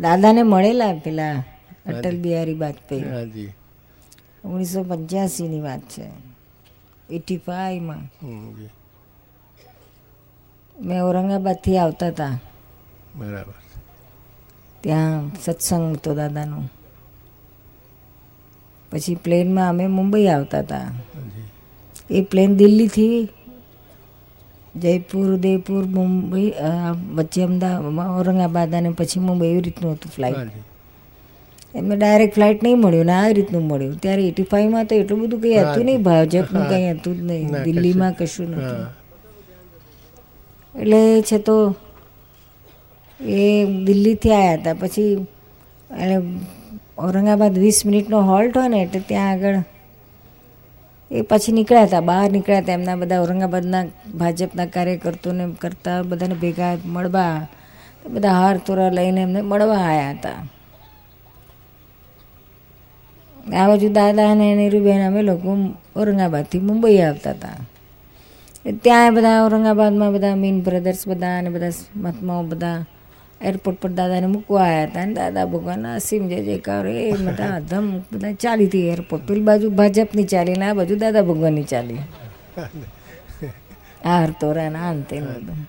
દાદાને મળેલા પેલા અટલ બિહારી વાજપેયી હાજી. ઓગણીસો પંચ્યાસીની વાત છે. એટી ફાઈવમાં મેં ઔરંગાબાદથી આવતા હતા. બરાબર. ત્યાં સત્સંગ હતો દાદાનો. પછી પ્લેનમાં અમે મુંબઈ આવતા હતા. એ પ્લેન દિલ્હીથી જયપુર ઉદયપુર મુંબઈ વચ્ચે અમદાવાદ ઔરંગાબાદ અને પછી મુંબઈ એવી રીતનું હતું ફ્લાઇટ એમને એમાં ડાયરેક્ટ ફ્લાઇટ નહીં મળ્યું ને આ રીતનું મળ્યું. ત્યારે એટી ફાઈવમાં તો એટલું બધું કંઈ હતું નહીં ભાજપનું કંઈ હતું જ નહીં. દિલ્હીમાં કશું નહોતું. એટલે છે તો એ દિલ્હીથી આવ્યા હતા. પછી એટલે ઔરંગાબાદ વીસ મિનિટનો હોલ્ટ હોય ને એટલે ત્યાં આગળ એ પછી નીકળ્યા હતા, બહાર નીકળ્યા હતા એમના બધા ઔરંગાબાદના, ભાજપના કાર્યકર્તોને કરતા બધાને ભેગા મળવા, બધા હાર તોરા લઈને એમને મળવા આવ્યા હતા. આ બાજુ દાદા અને નીરુબેન અમે લોકો ઔરંગાબાદથી મુંબઈ આવતા હતા. ત્યાં બધા ઔરંગાબાદમાં બધા મીન બ્રધર્સ બધા અને બધા મહાત્માઓ બધા એરપોર્ટ પર દાદાને મૂકવા આવ્યા હતા અને દાદા ભગવાન અસીમ જય જયકાર એ બધા ધમ બધા ચાલી હતી એરપોર્ટ પેલી બાજુ ભાજપની ચાલી ને આ બાજુ દાદા ભગવાનની ચાલી. હાર હરતોરા ને આન તે ને બધું.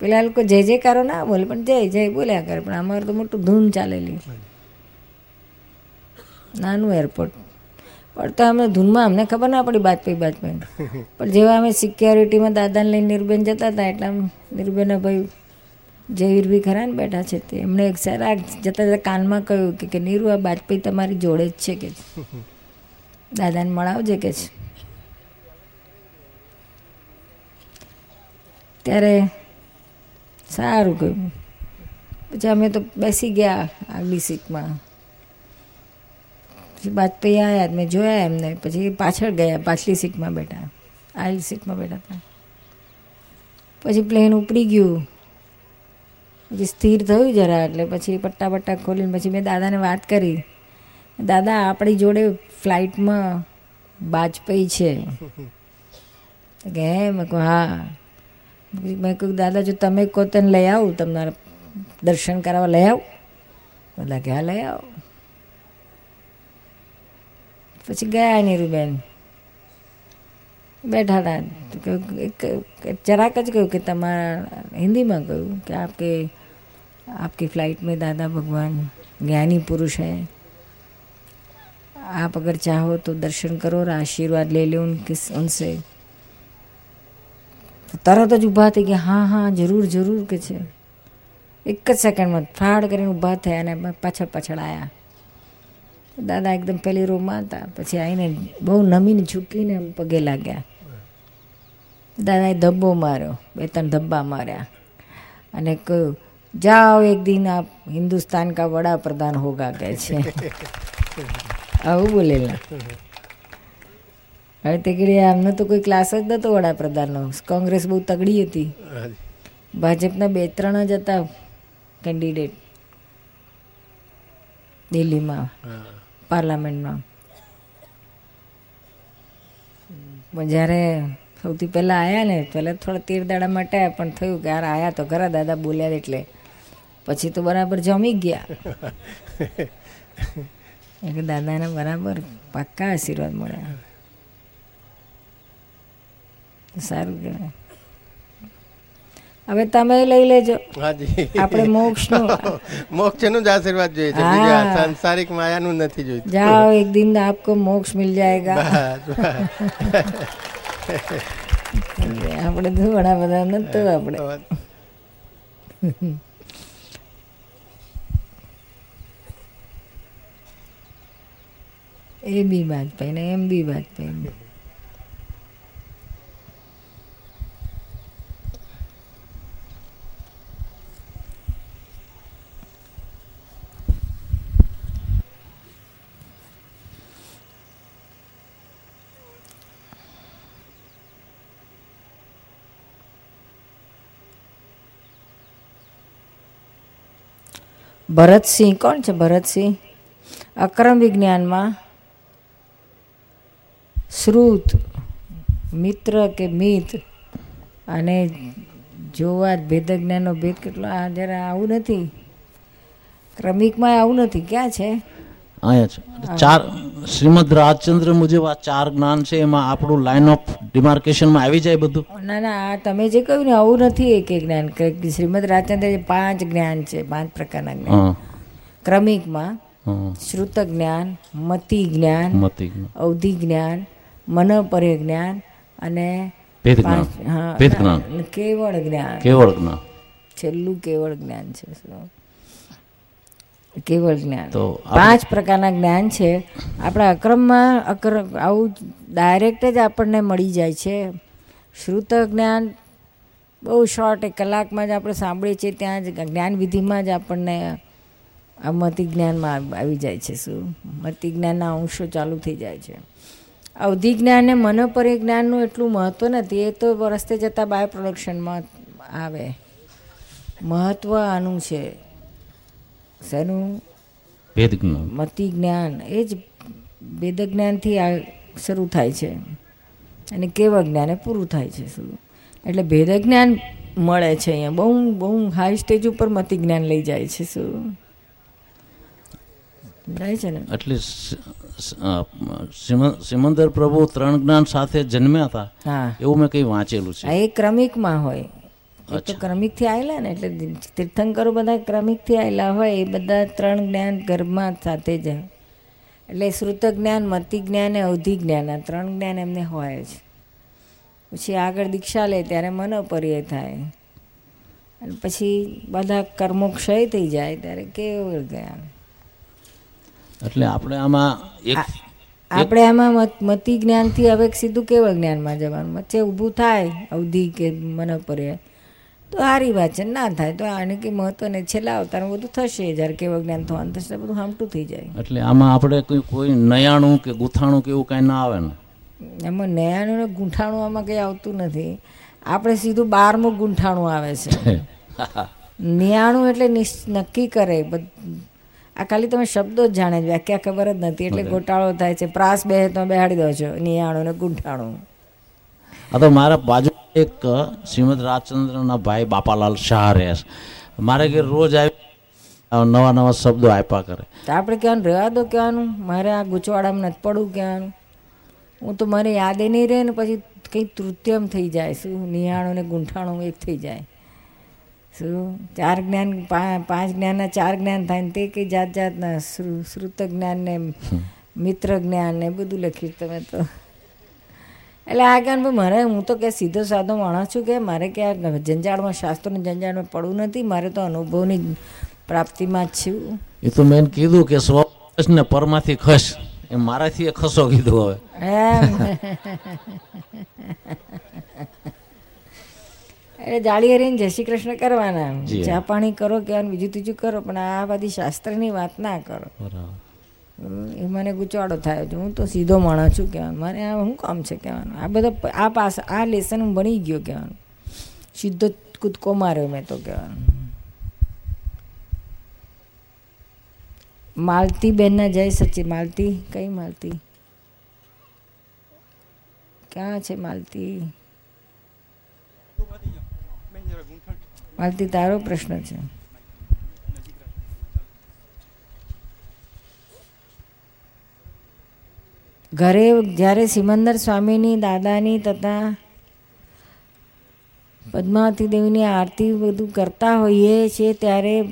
પેલા લોકો જય જયકારો ના બોલે પણ જય જય બોલ્યા કરે પણ અમારે તો મોટું ધૂન ચાલેલી. નાનું એરપોર્ટ પણ તો અમે ધૂનમાં અમને ખબર ના પડી બાજપેયી બાજપેયી પણ જેવા અમે સિક્યોરિટીમાં દાદાને લઈને નિર્બેન જતા હતા એટલે આમ નિર્બેનના ભાઈ જયવીરભાઈ ખરા ને બેઠા છે તે. એમણે એક સારા જતા જતા કાનમાં કહ્યું કે કે નીરુ, આ બાજપેયી તમારી જોડે જ છે કે દાદાને મળાવજે કે છે? ત્યારે સારું કહ્યું પછી અમે તો બેસી ગયા આગલી સીટમાં. પછી વાજપેયી આવ્યા મેં જોયા એમને. પછી પાછળ ગયા, પાછલી સીટમાં બેઠા. આગલી સીટમાં બેઠા હતા. પછી પ્લેન ઉપડી ગયું. પછી સ્થિર થયું જરા એટલે પછી પટ્ટા પટ્ટા ખોલીને પછી મેં દાદાને વાત કરી. દાદા, આપણી જોડે ફ્લાઇટમાં બાજપેયી છે. કે હે મેં કહું, હા. મેં કહ્યું દાદા, જો તમે કહો તને લઈ આવું, તમારા દર્શન કરાવવા લઈ આવું. બધા કે હા, લઈ આવો. પછી ગયા નીરુબેન બેઠા હતા. એક જરાક જ કહ્યું કે તમારા હિન્દીમાં કહ્યું કે આપકે आपकी फ्लाइट में दादा भगवान ज्ञानी पुरुष है आप अगर चाहो तो दर्शन करो और आशीर्वाद ले लो उनके उनसे તો તરત જ ઊભા થઈ ગયા હા હા જરૂર જરૂર કે છે એક જ સેકન્ડમાં ફાડ કરીને ઊભા થયા અને પાછળ પાછળ આવ્યા દાદા એકદમ પેલી રૂમમાં હતા પછી આવીને બહુ નમીને ઝૂકીને આમ પગે લાગ્યા દાદાએ ધબ્બો માર્યો બે ત્રણ ધબ્બા માર્યા અને કહ્યું જાઓ એક દિન આપ હિન્દુસ્તાન કા વડાપ્રધાન હોગા કહે છે આવું બોલેલા હવે તે આમને તો કોઈ ક્લાસ જ નહોતો વડાપ્રધાનનો કોંગ્રેસ બહુ તગડી હતી ભાજપના બે ત્રણ જ હતા કેન્ડિડેટ દિલ્હીમાં પાર્લામેન્ટમાં પણ જ્યારે સૌથી પહેલાં આવ્યા ને પહેલાં થોડા તેર દાડા માટે પણ થયું કે યાર આવ્યા તો ઘરા દાદા બોલ્યા એટલે પછી તો બરાબર જમી ગયા. કે દાદાને બરાબર પાક્કા આશીર્વાદ મળ્યા. સારું કહેવાય. હવે તમે લઈ લેજો. આપણે મોક્ષનું મોક્ષનું જ આશીર્વાદ જોઈએ છે. સાંસારિક માયાનું નથી જોઈતું. જાઓ એક દિન આપકો મોક્ષ મિલ જાયેગા. આપણે તો ઘણા બધા નતો આપણે. એ બી વાજપેયી ને એમ બી વાજપેયી ભરતસિંહ કોણ છે ભરતસિંહ? અક્રમ વિજ્ઞાનમાં શ્રુત મિત્ર કે મિત અને જોવા ભેદ જ્ઞાનનો ભેદ કેટલો આ જરા આવું નથી. ક્રમિકમાં આવું નથી. ક્યાં છે? અહીંયા છે. ચાર શ્રીમદ રાજચંદ્ર મુજબ આ ચાર જ્ઞાન છે એમાં આપણું લાઈન ઓફ ડિમાર્કેશનમાં આવી જાય બધું. ના ના આ તમે જે કહ્યું ને આવું નથી એક એક જ્ઞાન. કે શ્રીમદ રાજચંદ્ર જે પાંચ જ્ઞાન છે પાંચ પ્રકારના જ્ઞાન. ક્રમિકમાં શ્રુત જ્ઞાન મતિ જ્ઞાન. અવધિ જ્ઞાન અવધિ જ્ઞાન જ્ઞાન અને ભેદ જ્ઞાન. ભેદ જ્ઞાન. કેવળ જ્ઞાન. કેવળ જ્ઞાન. છેલ્લું કેવળ જ્ઞાન છે કેવળ જ્ઞાન. તો પાંચ પ્રકારના જ્ઞાન છે. આપણા અક્રમમાં અક્ર આવું ડાયરેક્ટ જ આપણને મળી જાય છે. શ્રુત જ્ઞાન બહુ શોર્ટ એક કલાકમાં જ આપણે સાંભળીએ છીએ ત્યાં જ જ્ઞાન વિધિમાં જ આપણને આ મતિ જ્ઞાનમાં આવી જાય છે શું? મતિ જ્ઞાનના અંશો ચાલુ થઈ જાય છે. અવધિ જ્ઞાન ને મનોપરી જ્ઞાનનું એટલું મહત્ત્વ નથી એ તો રસ્તે જતાં બાય પ્રોડક્શનમાં આવે. મહત્ત્વ આનું છે. શેનું? જ્ઞાન મતિ જ્ઞાન એ જ વેદ જ્ઞાનથી આ શરૂ થાય છે. અને કેવળ જ્ઞાન એ પૂરું થાય છે શું એટલે ભેદ જ્ઞાન મળે છે અહીંયા. બહુ બહુ હાઈ સ્ટેજ ઉપર મતિ જ્ઞાન લઈ જાય છે શું થાય છે ને? એટલે સિમંદર પ્રભુ ત્રણ જ્ઞાન સાથે જન્મ્યા હતા. એવું મેં કંઈ વાંચેલું છે. એ ક્રમિકમાં હોય. એ તો ક્રમિકથી આવેલા ને એટલે તીર્થંકરો બધા ક્રમિકથી આવેલા હોય એ બધા ત્રણ જ્ઞાન ગર્ભમાં સાથે જ. એટલે શ્રુત જ્ઞાન મતિ જ્ઞાન અને અવધિ જ્ઞાન આ ત્રણ જ્ઞાન એમને હોય જ. પછી આગળ દીક્ષા લે ત્યારે મનોપર્ય થાય. અને પછી બધા કર્મો ક્ષય થઈ જાય ત્યારે કેવું જ્ઞાન એટલે આપણે આમાં એક આપણે આમાં મત- મતિ જ્ઞાનથી હવે સીધું કેવળ જ્ઞાનમાં જવાનું. વચ્ચે ઊભું થાય અવધિ કે મનોપર્ય તો સારી વાત છે ના થાય તો આને કે મહત્વ ને છેલ્લા અવતારમાં બધું થશે. જ્યારે કેવળ જ્ઞાન થવાનું થશે બધું હામટું થઈ જાય. એટલે આમાં આપણે કોઈ કોઈ નયાણું કે ગૂંથાણું કે એવું કાંઈ ના આવે ને? એમાં નયાણું ને ગૂંઠાણું આમાં કંઈ આવતું નથી. આપણે સીધું બારમું ગૂંઠાણું આવે છે. નિયાણું એટલે નક્કી કરે બધ- આ ખાલી તમે શબ્દો જ જાણે છે, વ્યાખ્યા ખબર જ નથી. એટલે ગોટાળો થાય છે. પ્રાસ બે તમે બેહાડી દો છો. નિયાણું ને ગૂંઠાણું. આ તો મારા બાજુ એક શ્રીમદ રાજચંદ્રના ભાઈ બાપાલાલ શાહ રહે છે. મારે કે રોજ આવી નવા નવા શબ્દો આપ્યા કરે. તો આપણે કહેવાનું રહેવા દો કહેવાનું? મારે આ ગૂંચવાડામાં નથી પડવું કહેવાનું? હું તો મને યાદે નહીં રહે ને પછી કંઈ તૃત્યમ થઈ જાય. શું? નિહાણું ને ગૂંઠાણું એક થઈ જાય. શું? ચાર જ્ઞાન પાંચ જ્ઞાનના ચાર જ્ઞાન થાય ને તે કંઈ જાત જાતના શ્રુત જ્ઞાન ને મિત્ર જ્ઞાન ને બધું લખ્યું તમે તો. એટલે આ કારણ મારે હું તો કે સીધો સાધો માણસ છું કે મારે કે આ જંજાળમાં શાસ્ત્રોની જંજાળમાં પડવું નથી મારે તો અનુભવની પ્રાપ્તિમાં જ છું. એ તો મેં કીધું કે સ્વ ને પરમાંથી ખસ. એ મારાથી ખસો કીધું હવે. એટલે જાળી હરીને જય શ્રી કૃષ્ણ કરવાના. ચા પાણી કરો કે બીજું ત્રીજું કરો પણ આ બધી શાસ્ત્રની વાત ના કરો. એ મને ગુચવાડો થાય છે. હું તો સીધો માણસ છું કહેવાનું. મારે આ શું કામ છે કહેવાનું? આ બધા આ પાસ આ લેસન હું ભણી ગયો કહેવાનું. સીધો કૂદકો માર્યો મેં તો કહેવાનું. માલતી બેનના જય સચી માલતી કઈ માલતી? ક્યાં છે માલતી? માલતી, તારો પ્રશ્ન છે. ઘરે જ્યારે સિમંદર સ્વામીની, દાદાની તથા પદ્માવતી દેવીની આરતી બધું કરતા હોઈએ છીએ, ત્યારે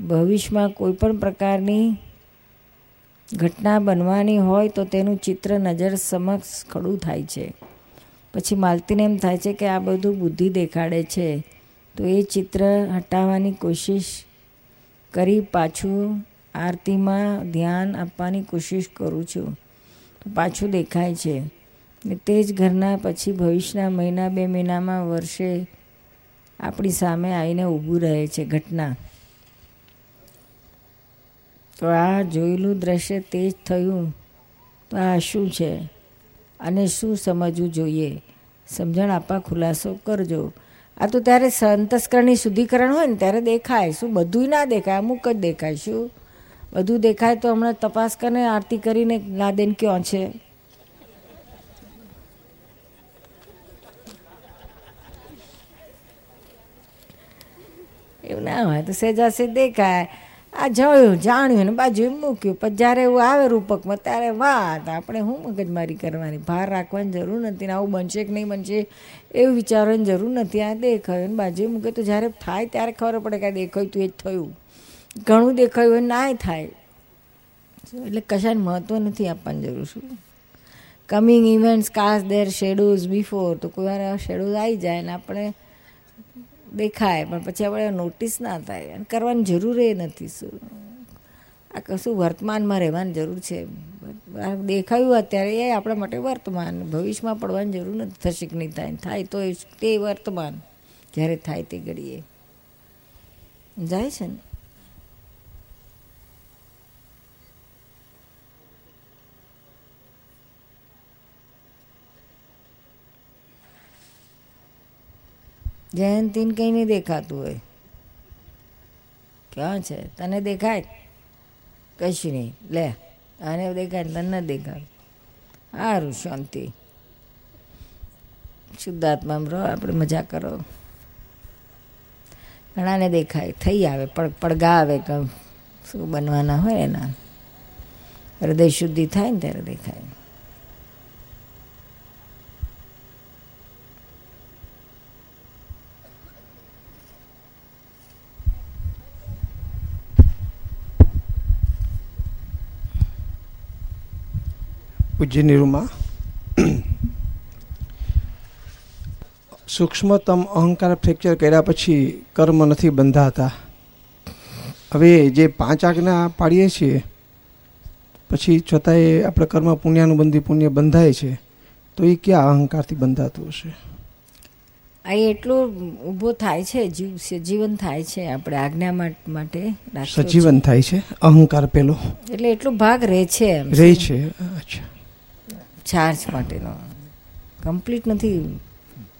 ભવિષ્યમાં કોઈ પણ પ્રકારની ઘટના બનવાની હોય તો તેનું ચિત્ર નજર સમક્ષ ખડું થાય છે. પછી માલતીને એમ થાય છે કે આ બધું બુદ્ધિ દેખાડે છે. તો એ ચિત્ર હટાવવાની કોશિશ કરી પાછું આરતીમાં ધ્યાન આપવાની કોશિશ કરું છું. તો પાછું દેખાય છે. ને તે જ ઘરના પછી ભવિષ્યના મહિના બે મહિનામાં વર્ષે આપણી સામે આવીને ઊભું રહે છે ઘટના. તો આ જોયેલું દ્રશ્ય તે જ થયું. તો આ શું છે? અને શું સમજવું જોઈએ? સમજણ આપવા ખુલાસો કરજો. આ તો ત્યારે સંતસ્કરણી શુદ્ધિકરણ હોય ને ત્યારે દેખાય. શું બધું ના દેખાય? અમુક જ દેખાય. શું? બધું દેખાય તો હમણાં તપાસ કરીને આરતી કરીને લાદેન ક્યાં છે? એવું ના હોય તો સહેજા સે દેખાય. આ જોયું, જાણ્યું ને બાજુ મૂક્યું. પણ જ્યારે એવું આવે રૂપકમાં ત્યારે વાત. આપણે શું મગજમારી કરવાની? ભાર રાખવાની જરૂર નથી ને આવું બનશે કે નહીં બનશે? એવું વિચારવાની જરૂર નથી. આ દેખાયું ને બાજુ મૂકે તો જ્યારે થાય ત્યારે ખબર પડે કે આ દેખાયું તું એ જ થયું. ઘણું દેખાયું હોય નાય થાય. એટલે કશાને મહત્ત્વ નથી આપવાની જરૂર, શું? Coming events cast their shadows before તો કોઈ વાર શેડોઝ આવી જાય ને આપણે દેખાય, પણ પછી આપણે નોટિસ ના થાય. અને કરવાની જરૂર એ નથી શું. આ કશું વર્તમાનમાં રહેવાની જરૂર છે. દેખાયું અત્યારે એ આપણા માટે વર્તમાન. ભવિષ્યમાં પડવાની જરૂર નથી. થશે કે નહીં થાય. થાય તો તે વર્તમાન. જ્યારે થાય તે ઘડીએ. જાય છે ને? જયંતીને કંઈ નહીં દેખાતું હોય. ક્યાં છે? તને દેખાય? કશું નહીં. લે, આને દેખાય તને ન દેખાય. સારું શાંતિ. શુદ્ધાત્મામાં રહો, આપણે મજા કરો. ઘણાને દેખાય, થઈ આવે પડ પડઘા આવે કે શું બનવાના હોય એના. હૃદય શુદ્ધિ થાય ને ત્યારે દેખાય. પૂજ્ય નિરૂમા સૂક્ષ્મતમ અહંકાર ફ્રેક્ચર કર્યા પછી કર્મ નથી બંધાતા હવે જે પાંચ આજ્ઞા પાડીએ છીએ પછી છતાંય આપણે કર્મ પુણ્યાનુબંધી પુણ્ય બંધાય છે તો એ ક્યાં અહંકારથી બંધાતું હશે આ એટલું ઊભો થાય છે જીવ સજીવન થાય છે આપણે આજ્ઞા માટે સજીવન થાય છે અહંકાર પેલો એટલે એટલો ભાગ રહે છે રહે છે અચ્છા ચાર્જ માટેનો. કમ્પ્લીટ નથી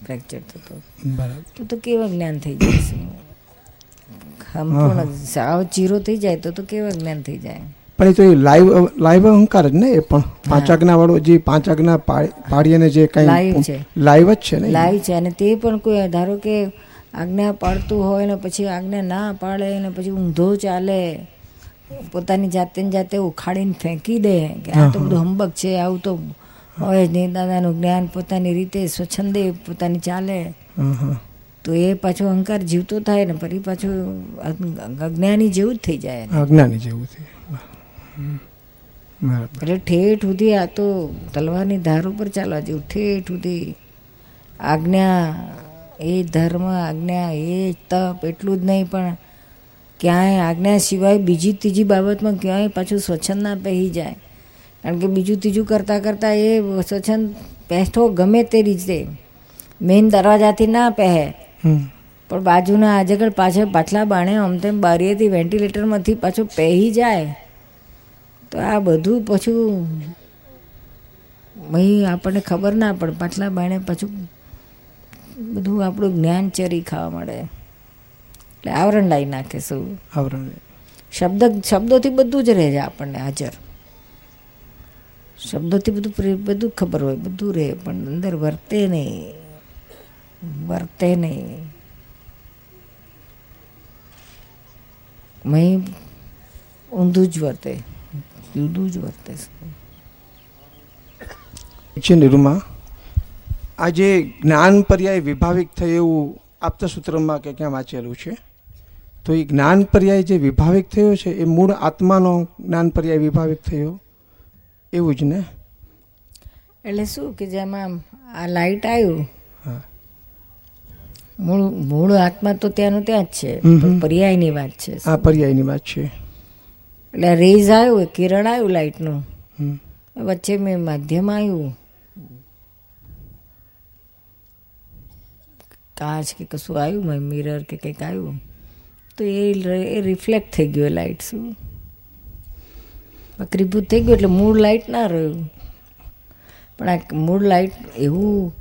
ફ્રેક્ચર થતો. બરાબર. તો તો કેવા જ્ઞાન થઈ જાય સંપૂર્ણ સાવ ચીરો થઈ જાય તો તો કેવા જ્ઞાન થઈ જાય? પણ એ તો એ લાઈવ લાઈવ અહંકાર જ ને એ પણ? પાંચ આજ્ઞા વાળો જે પાંચ આજ્ઞા પાડી- પાડીને જે કઈ લાઈવ છે. લાઈવ જ છે ને લાઈવ છે અને તે પણ કોઈ ધારો કે આજ્ઞા પાડતું હોય ને પછી આજ્ઞા ના પાડે ને પછી ઊંધો ચાલે પોતાની જાતે ને જાતે ઉખાડીને ફેંકી દે કે આ તો બધું હંબક છે આવું તો હોય જ નહીં દાદાનું જ્ઞાન પોતાની રીતે સ્વચ્છંદે પોતાની ચાલે. તો એ પાછો અહંકાર જીવતો થાય ને ફરી પાછું અજ્ઞાની જેવું જ થઈ જાય અજ્ઞાની જેવું થઈ એટલે ઠેઠ સુધી આ તો તલવારની ધાર ઉપર ચાલવા જેવું ઠેઠ સુધી આજ્ઞા એ ધર્મ આજ્ઞા એ તપ એટલું જ નહીં પણ ક્યાંય આજ્ઞા સિવાય બીજી ત્રીજી બાબતમાં ક્યાંય પાછું સ્વચ્છંદ ના પહેરી જાય. કારણ કે બીજું ત્રીજું કરતાં કરતાં એ સ્વચ્છંદ પહેઠો ગમે તે રીતે. મેઇન દરવાજાથી ના પહે પણ બાજુના આજગળ પાછળ પાછલા બાણે આમ તેમ બારીએથી વેન્ટિલેટરમાંથી પાછું પહેરી જાય. તો આ બધું પાછું અહીં આપણને ખબર ના પડે. પાછલા બાણે પાછું બધું આપણું જ્ઞાન ચરી ખાવા મળે એટલે આવરણ લાવી નાખે શું આવરણ શબ્દ શબ્દોથી બધું જ રહે છે આપણને હાજર. શબ્દોથી બધું બધું ખબર હોય, બધું રહે, પણ અંદર વર્તે નહીં. વર્તે નહીં. મહી ઊંધું જ વર્તે, જુદું જ વર્તે. છે નિરૂમા આ જે જ્ઞાન પર્યાય વિભાવિક થઈ એવું આપતા સૂત્રમાં કે ક્યાં વાંચેલું છે? તો એ જ્ઞાન પર્યાય જે વિભાવિક થયો છે, એ મૂળ આત્માનો જ્ઞાન પર્યાય વિભાવિક થયો? એવું જ ને? એટલે શું કે જેમાં આ લાઈટ આવ્યું? હા. મૂળ મૂળ આત્મા તો ત્યાંનું ત્યાં જ છે પર્યાયની વાત છે. આ પર્યાયની વાત છે. એટલે રેઝ આવ્યું કિરણ આવ્યું લાઈટનું વચ્ચે મેં માધ્યમ આવ્યું. કાચ કે કશું આવ્યું? મિરર કે કંઈક આવ્યું? તો એ એ રિફ્લેક્ટ થઈ ગયું લાઇટ શું? વક્રીભૂત થઈ ગયું એટલે મૂળ લાઇટ ના રહ્યું. પણ આ મૂળ લાઇટ એવું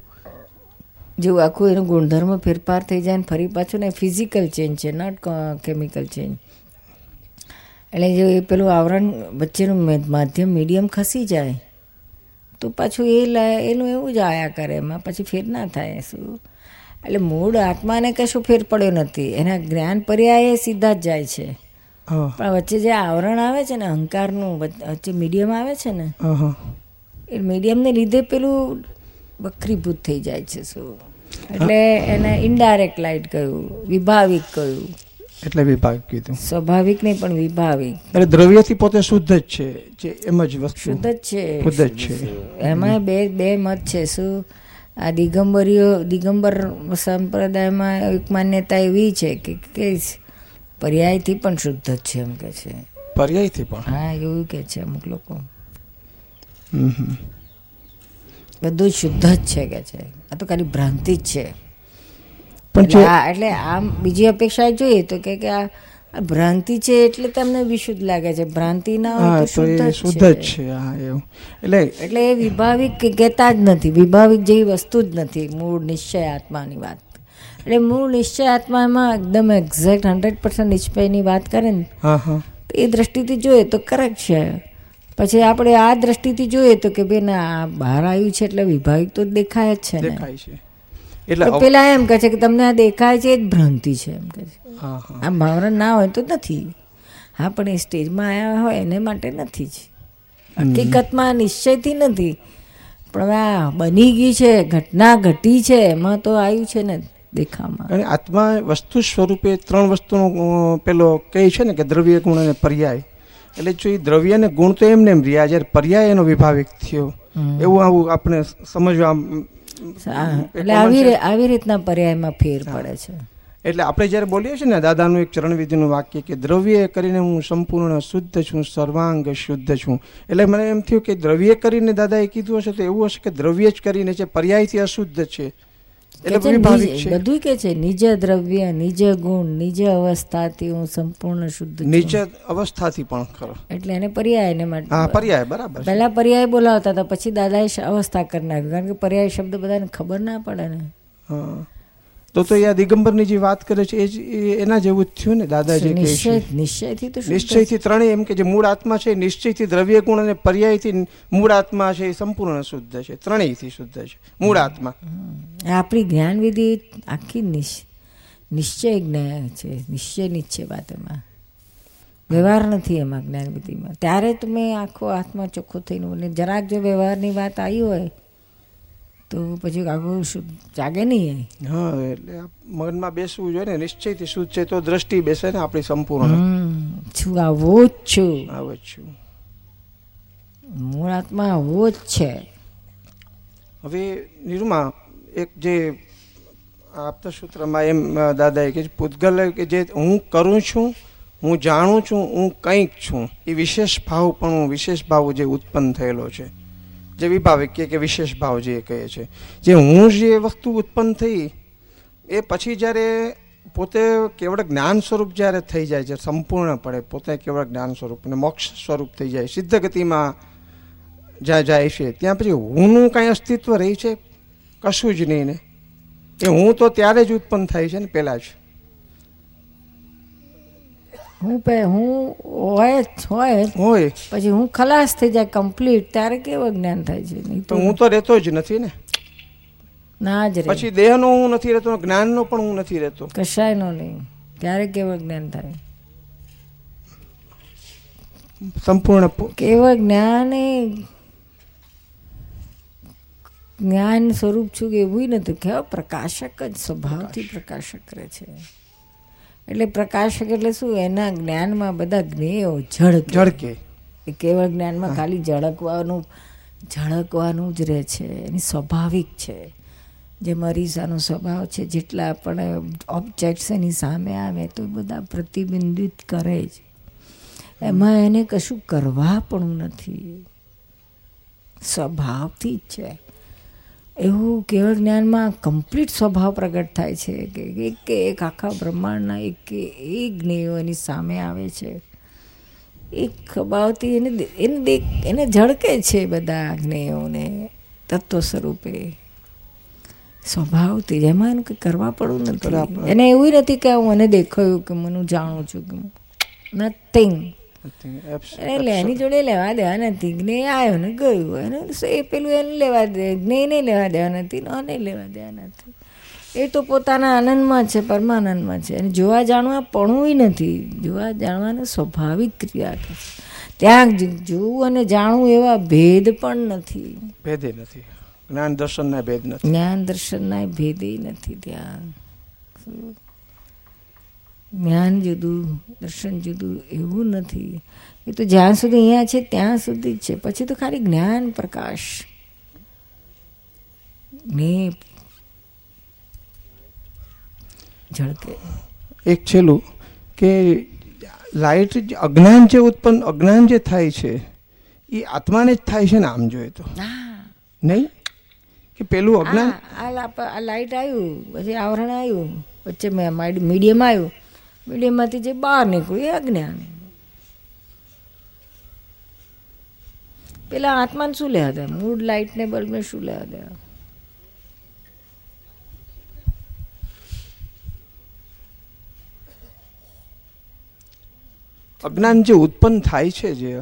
જેવું આખું એનો ગુણધર્મ ફેરફાર થઈ જાય ને ફરી પાછું ને ફિઝિકલ ચેન્જ છે નોટ કેમિકલ ચેન્જ એટલે જો એ પેલું આવરણ વચ્ચેનું માધ્યમ મીડિયમ ખસી જાય, તો પાછું એ એનું એવું જ આયા કરે, એમાં પછી ફેર ના થાય, શું? એટલે મૂળ આત્માને કશું ફેર પડ્યો નથી. એના જ્ઞાન પર્યાય સીધા જ જાય છે. પણ વચ્ચે જે આવરણ આવે છે ને અહંકારનું વચ્ચે મીડિયમ આવે છે ને એ મીડિયમને લીધે પેલું વક્રીભૂત થઈ જાય છે શું. એટલે એને ઇનડાયરેક્ટ લાઇટ કહ્યું વિભાવિક કહ્યું. એટલે વિભાવિક કીધું. સ્વાભાવિક નહીં પણ વિભાવિક. એટલે દ્રવ્યથી પોતે શુદ્ધ જ છે જે એમ જ વસ્તુ. શુદ્ધ જ છે. શુદ્ધ જ છે. એમાં બે બે મત છે શું. આ દિગંબરીઓ દિગંબર સંપ્રદાયમાં એક માન્યતા એવી છે કે કે પર્યાયથી પણ શુદ્ધ જ છે એમ કે છે. પર્યાયથી પણ? હા એવું કે છે અમુક લોકો. બધું શુદ્ધ જ છે કે છે. આ તો ખાલી ભ્રાંતિ જ છે. પણ એટલે આમ બીજી અપેક્ષા જોઈએ તો કે કે આ ભ્રાંતિ છે એટલે તમને વિશુદ્ધ લાગે છે. ભ્રાંતિ ના હોય તો શુદ્ધ જ છે. હા એવું. એટલે એટલે એ વિભાવિક કહેતા જ નથી. વિભાવિક જેવી વસ્તુ જ નથી. મૂળ નિશ્ચય આત્માની વાત. એટલે મૂળ નિશ્ચય આત્મામાં એકદમ એક્ઝેક્ટ હંડ્રેડ પર્સન્ટ નિશ્ચયની વાત કરે ને તો એ દ્રષ્ટિથી જોઈએ તો કરેક્ટ છે. પછી આપણે આ દ્રષ્ટિથી જોઈએ તો કે ભાઈ ના આ બહાર આવ્યું છે એટલે વિભાવિક તો દેખાય જ છે ને. દેખાય છે. એટલે પેલા એમ કહે છે કે તમને આ દેખાય છે એ જ ભ્રાંતિ છે એમ કહે છે. આ ભાવના ના હોય તો નથી. હા પણ એ સ્ટેજમાં આવ્યા હોય એને માટે નથી જ. હકીકતમાં નિશ્ચયથી નથી. પણ આ બની ગઈ છે ઘટના ઘટી છે એમાં તો આવ્યું છે ને. દેખામાં. અને આત્મા વસ્તુ સ્વરૂપે ત્રણ વસ્તુનો પેલો કહે છે ને કે દ્રવ્ય ગુણ અને પર્યાય. એટલે જો એ દ્રવ્ય અને ગુણ તો એમને એમ રહ્યા જ્યારે પર્યાય એનો વિભાવિક થયો. એવું આવું આપણે સમજવા એટલે આવી આવી રીતના પર્યાયમાં ફેર પડે છે. એટલે આપણે જ્યારે બોલીએ છીએ ને દાદાનું એક ચરણવિધિનું વાક્ય કે દ્રવ્ય કરીને હું સંપૂર્ણ શુદ્ધ છું સર્વાંગ શુદ્ધ છું. એટલે મને એમ થયું કે દ્રવ્ય કરીને દાદાએ કીધું હશે તો એવું હશે કે દ્રવ્ય જ કરીને છે પર્યાયથી અશુદ્ધ છે. એટલે છે છે. બધું કે છે નિજ દ્રવ્ય નિજ ગુણ નિજ અવસ્થાથી હું સંપૂર્ણ શુદ્ધ નિજ નીચે અવસ્થાથી પણ ખરો. એટલે એને પર્યાય એને માટે હા પર્યાય બરાબર. પહેલા પર્યાય બોલાવતા હતા પછી દાદાએ અવસ્થા કરી નાખ્યું કારણ કે પર્યાય શબ્દ બધાને ખબર ના પડે ને. હા. તો તો એ આ દિગંબરની જે વાત કરે છે એ જ એના જેવું જ થયું ને દાદાજી કહે નિશ્ચય છે નિશ્ચયથી તો નિશ્ચયથી ત્રણેય એમ કે જે મૂળ આત્મા છે નિશ્ચયથી દ્રવ્ય ગુણ અને પર્યાયથી મૂળ આત્મા છે એ સંપૂર્ણ શુદ્ધ છે. ત્રણેયથી શુદ્ધ છે. મૂળ આત્મા. આપણી જ્ઞાન વિધિ આખી નિશ્ચય જ્ઞાન છે નિશ્ચયની જ છે વાત એમાં વ્યવહાર નથી એમાં જ્ઞાન વિધિમાં ત્યારે તમે આખો આત્મા ચોખ્ખો થઈને અને જરાક જો વ્યવહારની વાત આવી હોય તો પછી આખું જાગે નહીં હા એટલે મગનમાં બેસવું જોઈએ ને નિશ્ચયથી શુદ્ધ છે તો દ્રષ્ટિ બેસે ને આપણી સંપૂર્ણ. છું આવો જ છું. આવો જ છું. મૂળ આત્મા આવો જ છે. હવે નિરૂમા એક જે આપતા સૂત્રમાં એમ દાદાએ કે પૂતગલ કે જે હું કરું છું હું જાણું છું હું કંઈક છું. એ વિશેષ ભાવ પણ વિશેષ ભાવ જે ઉત્પન્ન થયેલો છે. જે વિભાવિક કે વિશેષ ભાવ જે કહે છે. જે હું જે વસ્તુ ઉત્પન્ન થઈ, એ પછી જ્યારે પોતે કેવળ જ્ઞાન સ્વરૂપ જ્યારે થઈ જાય છે સંપૂર્ણપણે, પોતે કેવળ જ્ઞાન સ્વરૂપ અને મોક્ષ સ્વરૂપ થઈ જાય સિદ્ધ ગતિમાં જ્યાં જાય છે, ત્યાં પછી હુંનું કાંઈ અસ્તિત્વ રહી છે? કશું જ નહીં ને. એ હું તો ત્યારે જ ઉત્પન્ન થાય છે ને, પહેલાં જ. હું પે હું હોય હોય હોય પછી હું ખલાસ થઈ જાય કમ્પ્લીટ ત્યારે કેવું જ્ઞાન થાય છે? નહીં તો હું તો રહેતો જ નથી ને. ના જ રહે. પછી દેહનો હું નથી રહેતો જ્ઞાનનો પણ હું નથી રહેતો. કશાયનો નહીં. ત્યારે કેવું જ્ઞાન થાય? સંપૂર્ણ કેવું જ્ઞાન એ? જ્ઞાન સ્વરૂપ છું કે એવું નથી. કેવા પ્રકાશક જ સ્વભાવથી પ્રકાશક રહે છે. એટલે પ્રકાશક એટલે શું એના જ્ઞાનમાં બધા જ્ઞેયો ઝળકે. ઝળકે. એ કેવળ જ્ઞાનમાં ખાલી ઝળકવાનું ઝળકવાનું જ રહે છે એની સ્વાભાવિક છે. જે મરીસાનો સ્વભાવ છે જેટલા પણ ઓબ્જેક્ટ્સ એની સામે આવે તો એ બધા પ્રતિબિંબિત કરે જ. એમાં એને કશું કરવા પણ નથી. સ્વભાવથી જ છે. એવું કેવળ જ્ઞાનમાં કમ્પ્લીટ સ્વભાવ પ્રગટ થાય છે કે એક કે એક આખા બ્રહ્માંડના એક કે એક જ્ઞેયો એની સામે આવે છે. એક ખબાવતી એને એને દેખ એને ઝળકે છે બધા જ્ઞેયોને તત્વ સ્વરૂપે. સ્વભાવથી જેમાં એનું કંઈ કરવા પડવું નથી. એને એવું નથી કે હું મને દેખાયું કે મને જાણું છું કે નથિંગ એટલે એની જોડે લેવા દેવા નથી. જ્ઞેય આવ્યો ને ગયું એને એ પેલું એને લેવા દે. જ્ઞેય નહીં લેવા દેવા નથી અને લેવા દેવા નથી. એ તો પોતાના આનંદમાં છે પરમાનંદમાં છે. અને જોવા જાણવા પણું નથી. જોવા જાણવાનું સ્વાભાવિક ક્રિયા છે. ત્યાં જોવું અને જાણવું એવા ભેદ પણ નથી. ભેદે નથી. જ્ઞાન દર્શનના ભેદ નથી. જ્ઞાન દર્શનના ભેદે નથી ત્યાં. જ્ઞાન જુદું દર્શન જુદું એવું નથી. એ તો જ્યાં સુધી અહીંયા છે ત્યાં સુધી જ છે. પછી તો ખાલી જ્ઞાન પ્રકાશ. ને ઝળકે. એક છેલ્લું કે લાઇટ અજ્ઞાન જે ઉત્પન્ન અજ્ઞાન જે થાય છે એ આત્માને જ થાય છે ને આમ જોઈએ તો? નહીં? કે પેલું અજ્ઞાન? આ લાઇટ આવ્યું પછી આવરણ આવ્યું વચ્ચે મીડિયમ આવ્યું. મીડિયમમાંથી જે બહાર નીકળ્યું એ અજ્ઞાન. પેલા આત્માને શું લેવા દે? મૂડ, લાઇટ ને બલ્બને શું લેવા દે? અજ્ઞાન જે ઉત્પન્ન થાય છે જે,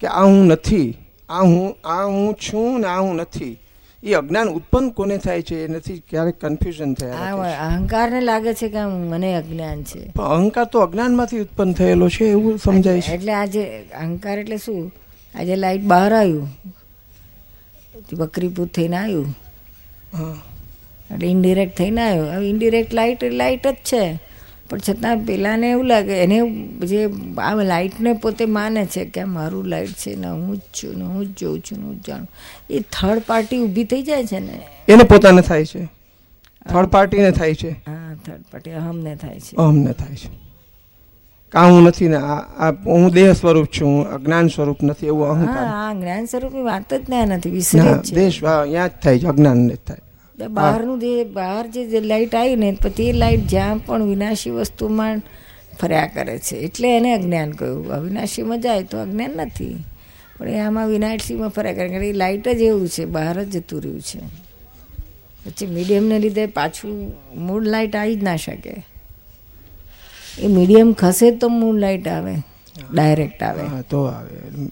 કે આ હું નથી, આ હું આ હું છું ને આ હું નથી એ અજ્ઞાન ઉત્પન્ન કોને થાય છે એ નથી ક્યારેક કન્ફ્યુઝન થયા. અહંકારને લાગે છે કે મને અજ્ઞાન છે. પણ અહંકાર તો અજ્ઞાનમાંથી ઉત્પન્ન થયેલો છે એવું સમજાય છે. એટલે આજે અહંકાર એટલે શું? આજે લાઈટ બહાર આવ્યું. બકરીપૂત થઈને આવ્યું. હા. એટલે ઇનડિરેક્ટ થઈને આવ્યો. હવે ઇનડિરેક્ટ લાઇટ લાઇટ જ છે. પણ છતાં પેલાને એવું લાગે એને જે આ લાઇટને પોતે માને છે કે આ મારું લાઇટ છે ને હું જ છું ને હું જ જોઉં છું ને હું જ જાણું. એ થર્ડ પાર્ટી ઊભી થઈ જાય છે ને? એને પોતાને થાય છે. થર્ડ પાર્ટીને થાય છે. હા થર્ડ પાર્ટી અહમને થાય છે. અહમને થાય છે. કા હું નથી ને આ હું દેહ સ્વરૂપ છું હું અજ્ઞાન સ્વરૂપ નથી એવું હા અહંકાર. હા જ્ઞાન સ્વરૂપની વાત જ ત્યાં નથી વિસરે ના દેશ અહીંયા જ થાય છે અજ્ઞાનને જ થાય. બહારનું જે બહાર જે લાઇટ આવી ને એ લાઇટ જ્યાં પણ વિનાશી વસ્તુમાં ફર્યા કરે છે. એટલે એને અજ્ઞાન કહ્યું. અવિનાશીમાં જાય તો અજ્ઞાન નથી. પણ એ આમાં વિનાશીમાં ફર્યા કરે. કારણ કે એ લાઇટ જ એવું છે. બહાર જ જતું રહ્યું છે. પછી મીડિયમને લીધે પાછું મૂળ લાઇટ આવી જ ના શકે. એ મીડિયમ ખસે તો મૂળ લાઇટ આવે. ડાયરેક્ટ આવે. તો આવે.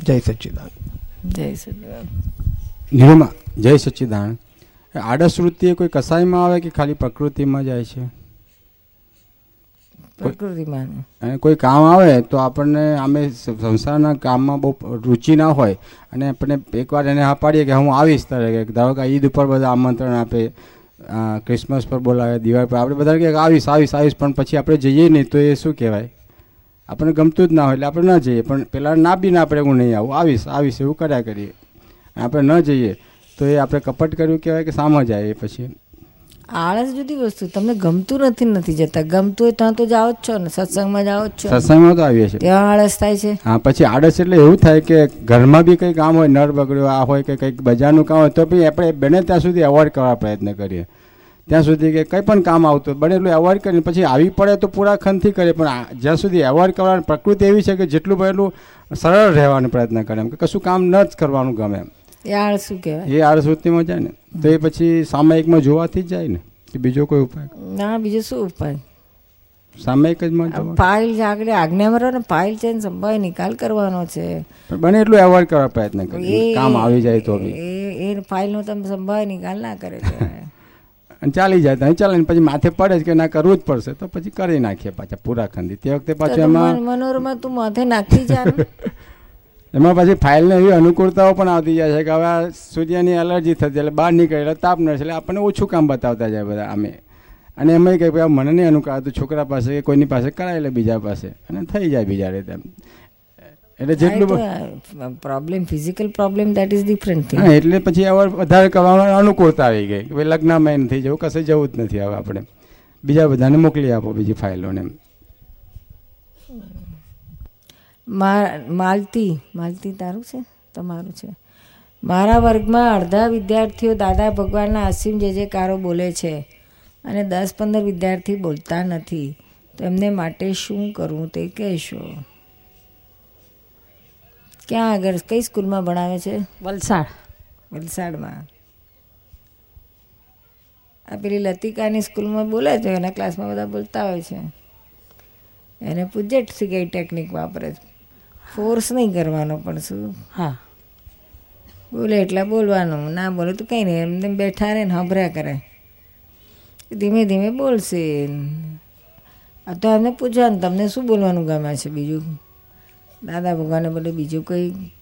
જય સચ્ચિદાન જય સચિદાન નિરૂમા જય સચ્ચિદાન આડસ વૃત્તિ કોઈ કસાઈમાં આવે કે ખાલી પ્રકૃતિમાં જાય છે? પ્રકૃતિમાં અને કોઈ કામ આવે તો આપણને આમે સંસારના કામમાં બહુ રુચિ ના હોય અને આપણે એકવાર એને હા પાડીએ કે હું આવીશ ત્યારે કે ધારો કે ઈદ ઉપર બધા આમંત્રણ આપે ક્રિસમસ પર બોલાવે દિવાળી પર આપણે બધા કે આવીશ આવીશ આવીશ પણ પછી આપણે જઈએ નહીં તો એ શું કહેવાય? આપણને ગમતું જ ના હોય એટલે આપણે ન જઈએ. પણ પેલા ના બી ના આપણે હું નહીં આવું. આવીશ આવીશ એવું કર્યા કરીએ. આપણે ન જઈએ તો એ આપણે કપટ કર્યું કહેવાય કે સામા જાય પછી. આળસ જુદી વસ્તુ. તમને ગમતું નથી નથી જતા. ગમતું હોય ત્યાં તો જાઓ જ છો ને. સત્સંગમાં જાઓ જ છો. સત્સંગમાં તો આવીએ છીએ. ત્યાં આળસ થાય છે. હા પછી આળસ એટલે એવું થાય કે ઘરમાં બી કંઈ કામ હોય નળ બગડ્યો આ હોય કે કંઈક બજારનું કામ હોય તો બી આપણે બને ત્યાં સુધી અવોઇડ કરવા પ્રયત્ન કરીએ. ત્યાં સુધી કે કંઈ પણ કામ આવતું બને એટલું અવોઇડ કરીને પછી આવી પડે તો પૂરા ખનથી કરે પણ જ્યાં સુધી અવોઇડ કરવાની પ્રકૃતિ એવી છે કે જેટલું એટલું સરળ રહેવાનો પ્રયત્ન કરે એમ કે કશું કામ ન જ કરવાનું ગમે એમ. એ આળસ શું કહેવાય? એ આળસવૃત્તિમાં જાય ને તો એ પછી સામાયિકમાં જોવાથી જ જાય ને કે બીજો કોઈ ઉપાય? ના બીજો શું ઉપાય? સામાયિક જ માં ફાઇલ આગળ આજ્ઞામાં રહો ને ફાઇલ છે ને સંભાય નિકાલ કરવાનો છે. બને એટલું અવોઇડ કરવા પ્રયત્ન કરે કામ આવી જાય તો એ એ ફાઇલનો તમે સંભાય નિકાલ ના કરે અને ચાલી જાય અહીં ચાલે પછી માથે પડે કે ના કરવું જ પડશે તો પછી કરી નાખીએ પાછા પૂરા ખંડી. તે વખતે પાછું એમાં મન- મનોરમા તું માથે નાખી જા એમાં પછી ફાઇલને એવી અનુકૂળતાઓ પણ આવતી જાય છે કે હવે આ સૂર્યની એલર્જી થતી એટલે બહાર નીકળે એટલે તાપ નડશે એટલે આપણને ઓછું કામ બતાવતા જાય બધા અમે અને એમાં કહે ભાઈ મને નહીં અનુકૂળ આવતું છોકરા પાસે કે કોઈની પાસે કરાવી લે બીજા પાસે. અને થઈ જાય બીજા રીતે. એટલે જેટલું problem physical problem that is different thing એટલે પછી હવે વધારે કરવાનું અનુકૂળતા આવી ગઈ કે લગ્નમાં એમ નથી જવું કશે જવું જ નથી હવે આપણે. બીજા બધાને મોકલી આપો બીજી ફાઇલોને માલતી માલતી તારું છે? તમારું છે. મારા વર્ગમાં અડધા વિદ્યાર્થીઓ દાદા ભગવાનના અસીમ જે જે કારો બોલે છે અને દસ પંદર વિદ્યાર્થી બોલતા નથી. તો એમને માટે શું કરવું તે કહેશો? ક્યાં આગળ કઈ સ્કૂલમાં ભણાવે છે? વલસાડ. વલસાડમાં. આ પેલી લતિકાની સ્કૂલમાં બોલે છે એના ક્લાસમાં બધા બોલતા હોય છે. એને પૂછે જ કઈ ટેકનિક વાપરે છે. ફોર્સ નહીં કરવાનો પણ શું? હા. બોલે એટલે બોલવાનું. ના બોલે તો કંઈ નહીં એમને બેઠા રહે ને હભર્યા કરે. ધીમે ધીમે બોલશે. આ તો એમને પૂછવાનું તમને શું બોલવાનું ગમે છે બીજું? દાદા ભગવાને બોલે, બીજું કંઈ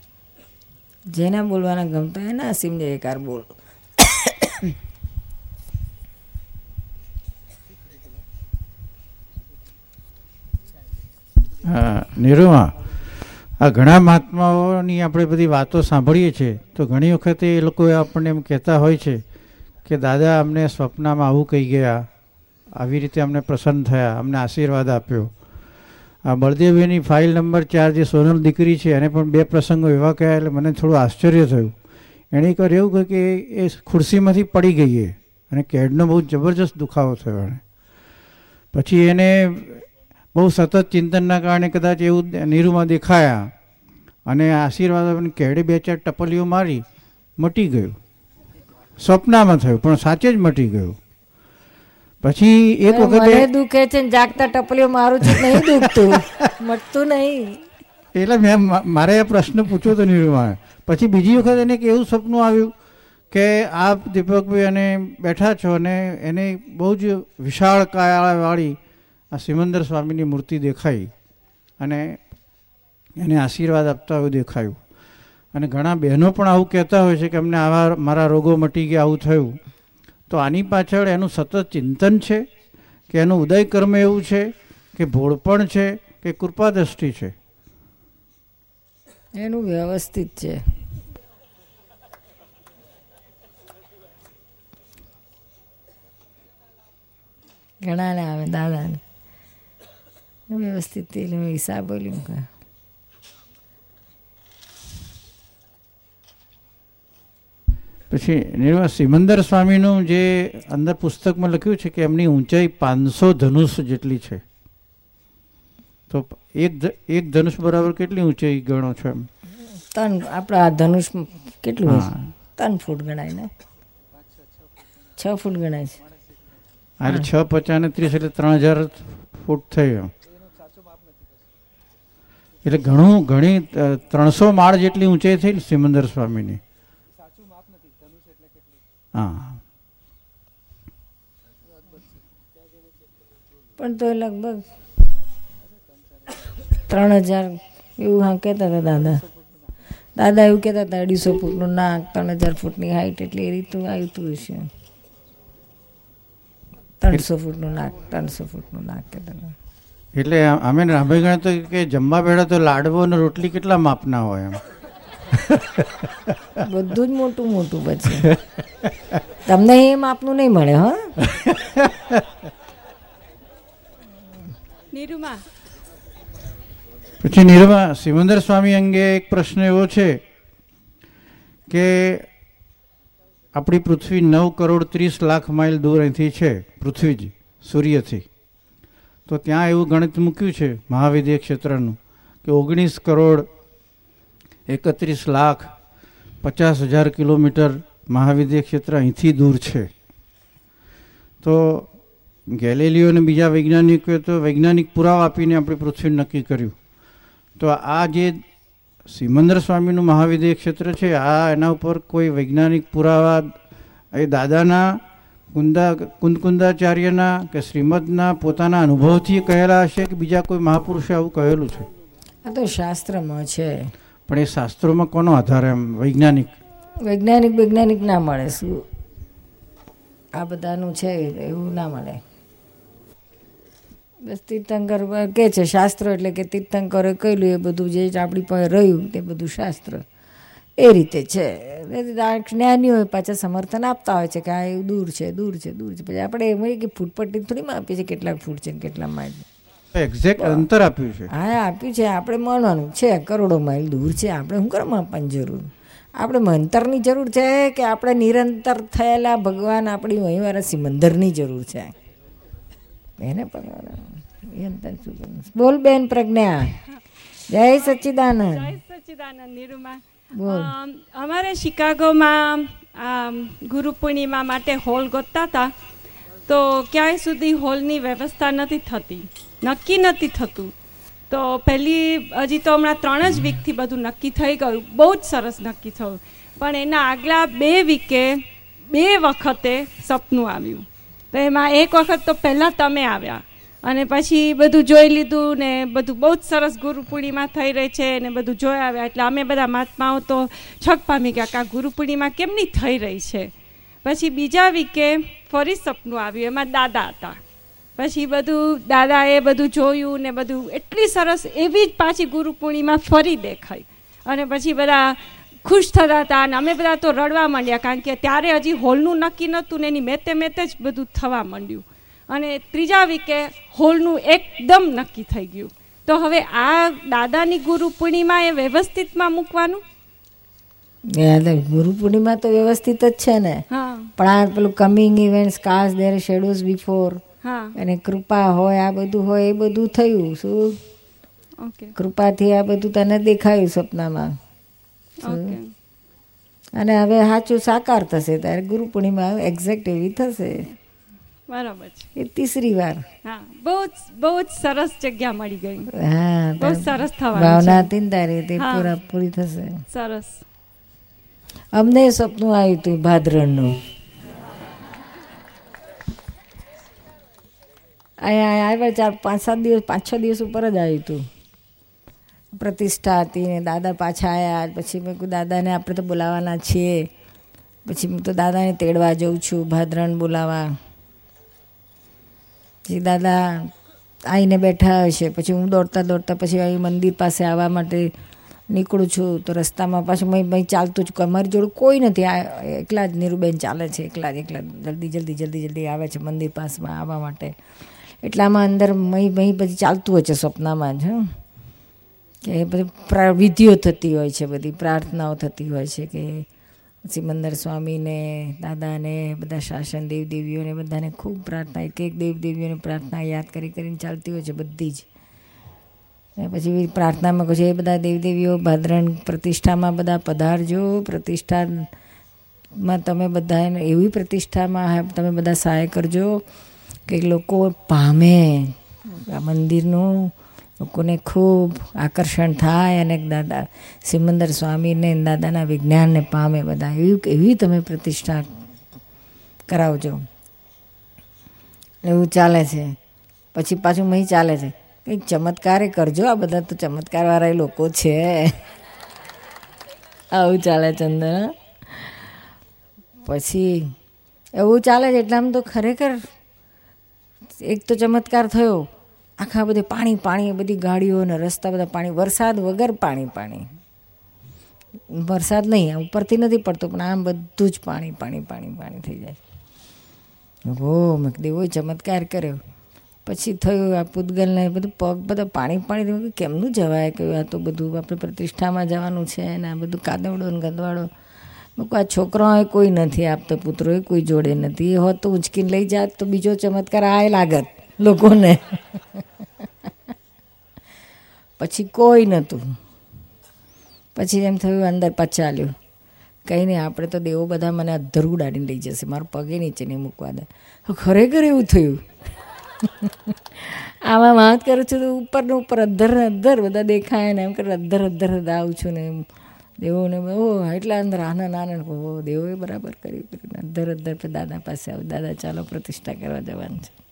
જેના બોલવાના ગમતા એના અસીમ એકાર બોલ. હા, નિરૂમા, આ ઘણા મહાત્માઓની આપણે બધી વાતો સાંભળીએ છીએ. તો ઘણી વખતે એ લોકો આપણને એમ કહેતા હોય છે કે, દાદા, અમને સ્વપ્નમાં આવું કહી ગયા, આવી રીતે અમને પ્રસન્ન થયા, અમને આશીર્વાદ આપ્યો. આ બળદેવભાઈની ફાઇલ નંબર ચાર જે સોનલ દીકરી છે, એને પણ બે પ્રસંગો એવા કહ્યા એટલે મને થોડું આશ્ચર્ય થયું. એણે એક એવું કહ્યું કે એ ખુરશીમાંથી પડી ગઈ એ અને કેડનો બહુ જબરજસ્ત દુખાવો થયો એણે. પછી એને બહુ સતત ચિંતનના કારણે કદાચ એવું નીરુમાં દેખાયા અને આશીર્વાદ આપીને કેડે બે ચાર ટપલીઓ મારી, મટી ગયું. સ્વપ્નમાં થયું, પણ સાચે જ મટી ગયું. પછી એક વખતે દુખે છે ને જાગતા ટપલીઓ મારું છે નહીં દુખતું. મટતું નહીં. એટલે મેં મારે પ્રશ્ન પૂછ્યો હતો નિરૂમાએ પછી બીજી વખત એને એક એવું સપનું આવ્યું કે આપ દીપકભાઈ અને બેઠા છો અને એને બહુ જ વિશાળ કાયાવાળી આ સિમંદર સ્વામીની મૂર્તિ દેખાઈ અને એને આશીર્વાદ આપતા એવું દેખાયું. અને ઘણા બહેનો પણ આવું કહેતા હોય છે કે અમને આવા મારા રોગો મટી ગયા આવું થયું. તો આની પાછળ એનું સતત ચિંતન છે, કે એનું ઉદય કર્મ એવું છે, કે ભોળપણ છે, કે કૃપાદ્રષ્ટિ છે. એનું વ્યવસ્થિત છે. ઘણાને આવે, દાદાને. વ્યવસ્થિત હિસાબ બોલ્યું કે પછી નિર્મા સિમંદર સ્વામીનું જે અંદર પુસ્તકમાં લખ્યું છે કે એમની ઊંચાઈ પાંચસો ધનુષ જેટલી છે. તો એક એક ધનુષ બરાબર કેટલી ઊંચાઈ ગણો છો એમ? ત્રણ આપણા આ ધનુષ કેટલું. ત્રણ ફૂટ ગણાય ને? છ ફૂટ ગણાય છે. અરે છ પચાસ ત્રીસ એટલે ત્રણ હજાર ફૂટ થયો એમ. એટલે ઘણું ઘણી ત્રણસો માળ જેટલી ઊંચાઈ થઈ ને સિમંદર સ્વામીની. હા. પણ તો લગભગ ત્રણ હજાર એવું હા કહેતા હતા દાદા. દાદા એવું કહેતા હતા અઢીસો ફૂટનું નાક ત્રણ હજાર ફૂટની હાઈટ એટલે એ રીતનું આવતું હશે ત્રણસો ફૂટનું નાક ત્રણસો ફૂટનું નાક કહેતા હતા. એટલે અમે રાંભાઈ ગણે તો કે જમવા બેઠા તો લાડવો અને રોટલી કેટલા માપના હોય એમ? બધું જ મોટું મોટું પછી. તમને એ માપનું નહીં મળે હા. નિરૂમા. પછી નિરૂમા સિમંદર સ્વામી અંગે એક પ્રશ્ન એવો છે કે આપણી પૃથ્વી નવ કરોડ ત્રીસ લાખ માઇલ દૂર અહીંથી છે પૃથ્વીજી સૂર્યથી. તો ત્યાં એવું ગણિત મૂક્યું છે મહાવિદ્ય ક્ષેત્રનું કે ઓગણીસ કરોડ એકત્રીસ લાખ પચાસ હજાર કિલોમીટર મહાવિદ્ય ક્ષેત્ર અહીંથી દૂર છે. તો ગેલેલિયો અને બીજા વૈજ્ઞાનિકોએ તો વૈજ્ઞાનિક પુરાવા આપીને આપણી પૃથ્વી નક્કી કર્યું. તો આ જે સિમંદર સ્વામીનું મહાવિદ્ય ક્ષેત્ર છે, આ એના ઉપર કોઈ વૈજ્ઞાનિક પુરાવા એ દાદાના કુંદા કુંદકુંદાચાર્યના કે શ્રીમદના પોતાના અનુભવથી કહેલા હશે કે બીજા કોઈ મહાપુરુષે આવું કહેલું છે? આ તો શાસ્ત્રમાં છે. પણ એ શાસ્ત્રોમાં કોનો આધાર એમ? વૈજ્ઞાનિક? વૈજ્ઞાનિક વૈજ્ઞાનિક ના મળે શું? આ બધાનું છે, એવું ના મળે. બસ તીર્થંકર કે છે શાસ્ત્ર એટલે કે તીર્થંકરે કહેલું એ બધું જે આપણી પાસે રહ્યું, તે બધું શાસ્ત્ર. એ રીતે છે. જ્ઞાનીઓ પાછા સમર્થન આપતા હોય છે કે આ એવું દૂર છે દૂર છે દૂર છે. પછી આપણે એમ કે ફૂટપટ્ટી થોડી માપીએ છીએ કેટલાક ફૂટ છે ને કેટલા માઇલ એક્ઝેક્ટ અંતર આપ્યું છે. હા આપ્યું છે. આપણે મળવાનું છે. કરોડો માઇલ દૂર છે. આપણે શું કરવા માપવાની જરૂર? આપણે મંતરની જરૂર છે કે આપણે નિરંતર થયેલા ભગવાન આપણી વહીવાળા મંદરની જરૂર છે? એને પણ અંતર શું બોલ બેન પ્રજ્ઞા. જય સચ્ચિદાનંદ. જય સચ્ચિદાનંદ નિરૂમા. અમારે શિકાગોમાં આમ, ગુરુ પૂર્ણિમા માટે હોલ ગોતતા હતા. તો ક્યાંય સુધી હોલની વ્યવસ્થા નથી થતી. નક્કી નથી થતું. તો પહેલી, હજી તો હમણાં ત્રણ જ વીકથી બધું નક્કી થઈ ગયું. બહુ જ સરસ નક્કી થયું. પણ એના આગલા બે વીકે બે વખતે સપનું આવ્યું. તો એમાં એક વખત તો પહેલાં તમે આવ્યા. અને પછી બધું જોઈ લીધું ને બધું બહુ જ સરસ ગુરુ પૂર્ણિમા થઈ રહી છે ને બધું જોઈ આવ્યા. એટલે અમે બધા મહાત્માઓ તો છક પામી ગયા કે આ ગુરુ પૂર્ણિમા કેમની થઈ રહી છે? પછી બીજા વીકે ફરી સપનું આવ્યું. એમાં દાદા હતા. પછી બધું દાદાએ બધું જોયું ને બધું એટલી સરસ એવી જ પાછી ગુરુ પૂર્ણિમા ફરી દેખાઈ. અને પછી બધા ખુશ થતા હતા અને અમે બધા તો રડવા માંડ્યા કારણ કે ત્યારે હજી હોલનું નક્કી નહોતું ને એની મેતે મેતે જ બધું થવા માંડ્યું. અને ત્રીજા વીકે હોલનું એકદમ નક્કી થઈ ગયું. તો હવે આ દાદાની ગુરુ પૂર્ણિમા એ વ્યવસ્થિતમાં મૂકવાનું? ગુરુ પૂર્ણિમા તો વ્યવસ્થિત જ છે ને. હા. પણ આ પેલું કમિંગ ઇવેન્ટ્સ કાસ દેર શેડોઝ બિફોર અને કૃપા હોય આ બધું હોય એ બધું થયું શું? કૃપાથી આ બધું તને દેખાયું સપનામાં. અને હવે સાચું સાકાર થશે ત્યારે ગુરુ પૂર્ણિમા એક્ઝેક્ટ એવી થશે. બરાબર છે. એ તીસરી વાર. હા બહુ બહુ જ સરસ જગ્યા મળી ગઈ. હા બહુ સરસ થવાનું ભાવના હતી ને તારી તે પૂરા પૂરી થશે. સરસ. અમને સપનું આવ્યું હતું ભાદરણનું. અહીંયા આવ્યા ચાર, પાંચ, સાત દિવસ, પાંચ, છ દિવસ ઉપર જ આવ્યું હતું પ્રતિષ્ઠા હતી ને દાદા પાછા આવ્યા પછી મેં કહ્યું દાદાને આપણે તો બોલાવવાના છીએ. પછી હું તો દાદાને તેડવા જઉં છું ભાદરણ બોલાવા. પછી દાદા આવીને બેઠા હશે. પછી હું દોડતા દોડતા પછી અહીં મંદિર પાસે આવવા માટે નીકળું છું. તો રસ્તામાં પાછું મેં મેં ચાલતું જ અમારી જોડે કોઈ નથી. આ એકલા જ નીરુબેન ચાલે છે. એકલા જ, એકલા જલ્દી જલ્દી જલ્દી જલ્દી આવે છે મંદિર પાસમાં આવવા માટે. એટલામાં અંદર મહી મહી પછી ચાલતું હોય છે સ્વપ્નમાં જ, હં. કે બધી વિધિઓ થતી હોય છે, બધી પ્રાર્થનાઓ થતી હોય છે કે સિમંદર સ્વામીને, દાદાને, બધા શાસન દેવદેવીઓને, બધાને ખૂબ પ્રાર્થના, એક એક દેવદેવીઓની પ્રાર્થના યાદ કરી કરીને ચાલતી હોય છે બધી જ. ને પછી પ્રાર્થનામાં કહું છે એ બધા દેવદેવીઓ, ભાદરણ પ્રતિષ્ઠામાં બધા પધારજો. પ્રતિષ્ઠામાં તમે બધા એવી પ્રતિષ્ઠામાં તમે બધા સહાય કરજો. કે લોકો પામે. આ મંદિરનું લોકોને ખૂબ આકર્ષણ થાય અને દાદા સિમંદર સ્વામીને દાદાના વિજ્ઞાનને પામે બધા. એવી એવી તમે પ્રતિષ્ઠા કરાવજો. એવું ચાલે છે. પછી પાછું મહી ચાલે છે. કંઈક ચમત્કારે કરજો. આ બધા તો ચમત્કારવાળા લોકો છે. આવું ચાલે ચંદન. પછી એવું ચાલે છે. એટલે આમ તો ખરેખર એક તો ચમત્કાર થયો. આખા બધે પાણી પાણી, બધી ગાડીઓ અને રસ્તા બધા પાણી, વરસાદ વગર પાણી પાણી. વરસાદ નહીં ઉપરથી નથી પડતો, પણ આમ બધું જ પાણી પાણી પાણી પાણી થઈ જાય. હો મેં એવો ચમત્કાર કર્યો. પછી થયું આ પૂતગલને બધું પગ બધા પાણી પાણી કેમનું જવાય? કહ્યું આ તો બધું આપણે પ્રતિષ્ઠામાં જવાનું છે ને આ બધું કાદવડો ને ગંદવાડો. આ છોકરાઓએ કોઈ નથી આપતો, પુત્રોએ કોઈ જોડે નથી. એ હોત તો ઉંચકીને લઈ જાત, તો બીજો ચમત્કાર આય લાગત લોકોને. પછી કોઈ નહોતું પછી એમ થયું, અંદર પચાલ્યું. કંઈ નહીં, આપણે તો દેવો બધા મને અધ્ધર ઉડાડીને લઈ જશે. મારું પગે નીચે નહીં મૂકવા દે. ખરેખર એવું થયું? આમાં વાત કરું છું તો ઉપરને ઉપર અધર અધર બધા દેખાય ને એમ કરે અધ્ધર અધર આવું છું ને એમ. દેવોને ઓ એટલા અંદર આનંદ આનંદ. ઓ દેવોએ બરાબર કર્યું. કર્યું અંદર અંદર દાદા પાસે આવ દાદા ચાલો પ્રતિષ્ઠા કરવા જવાનું છે.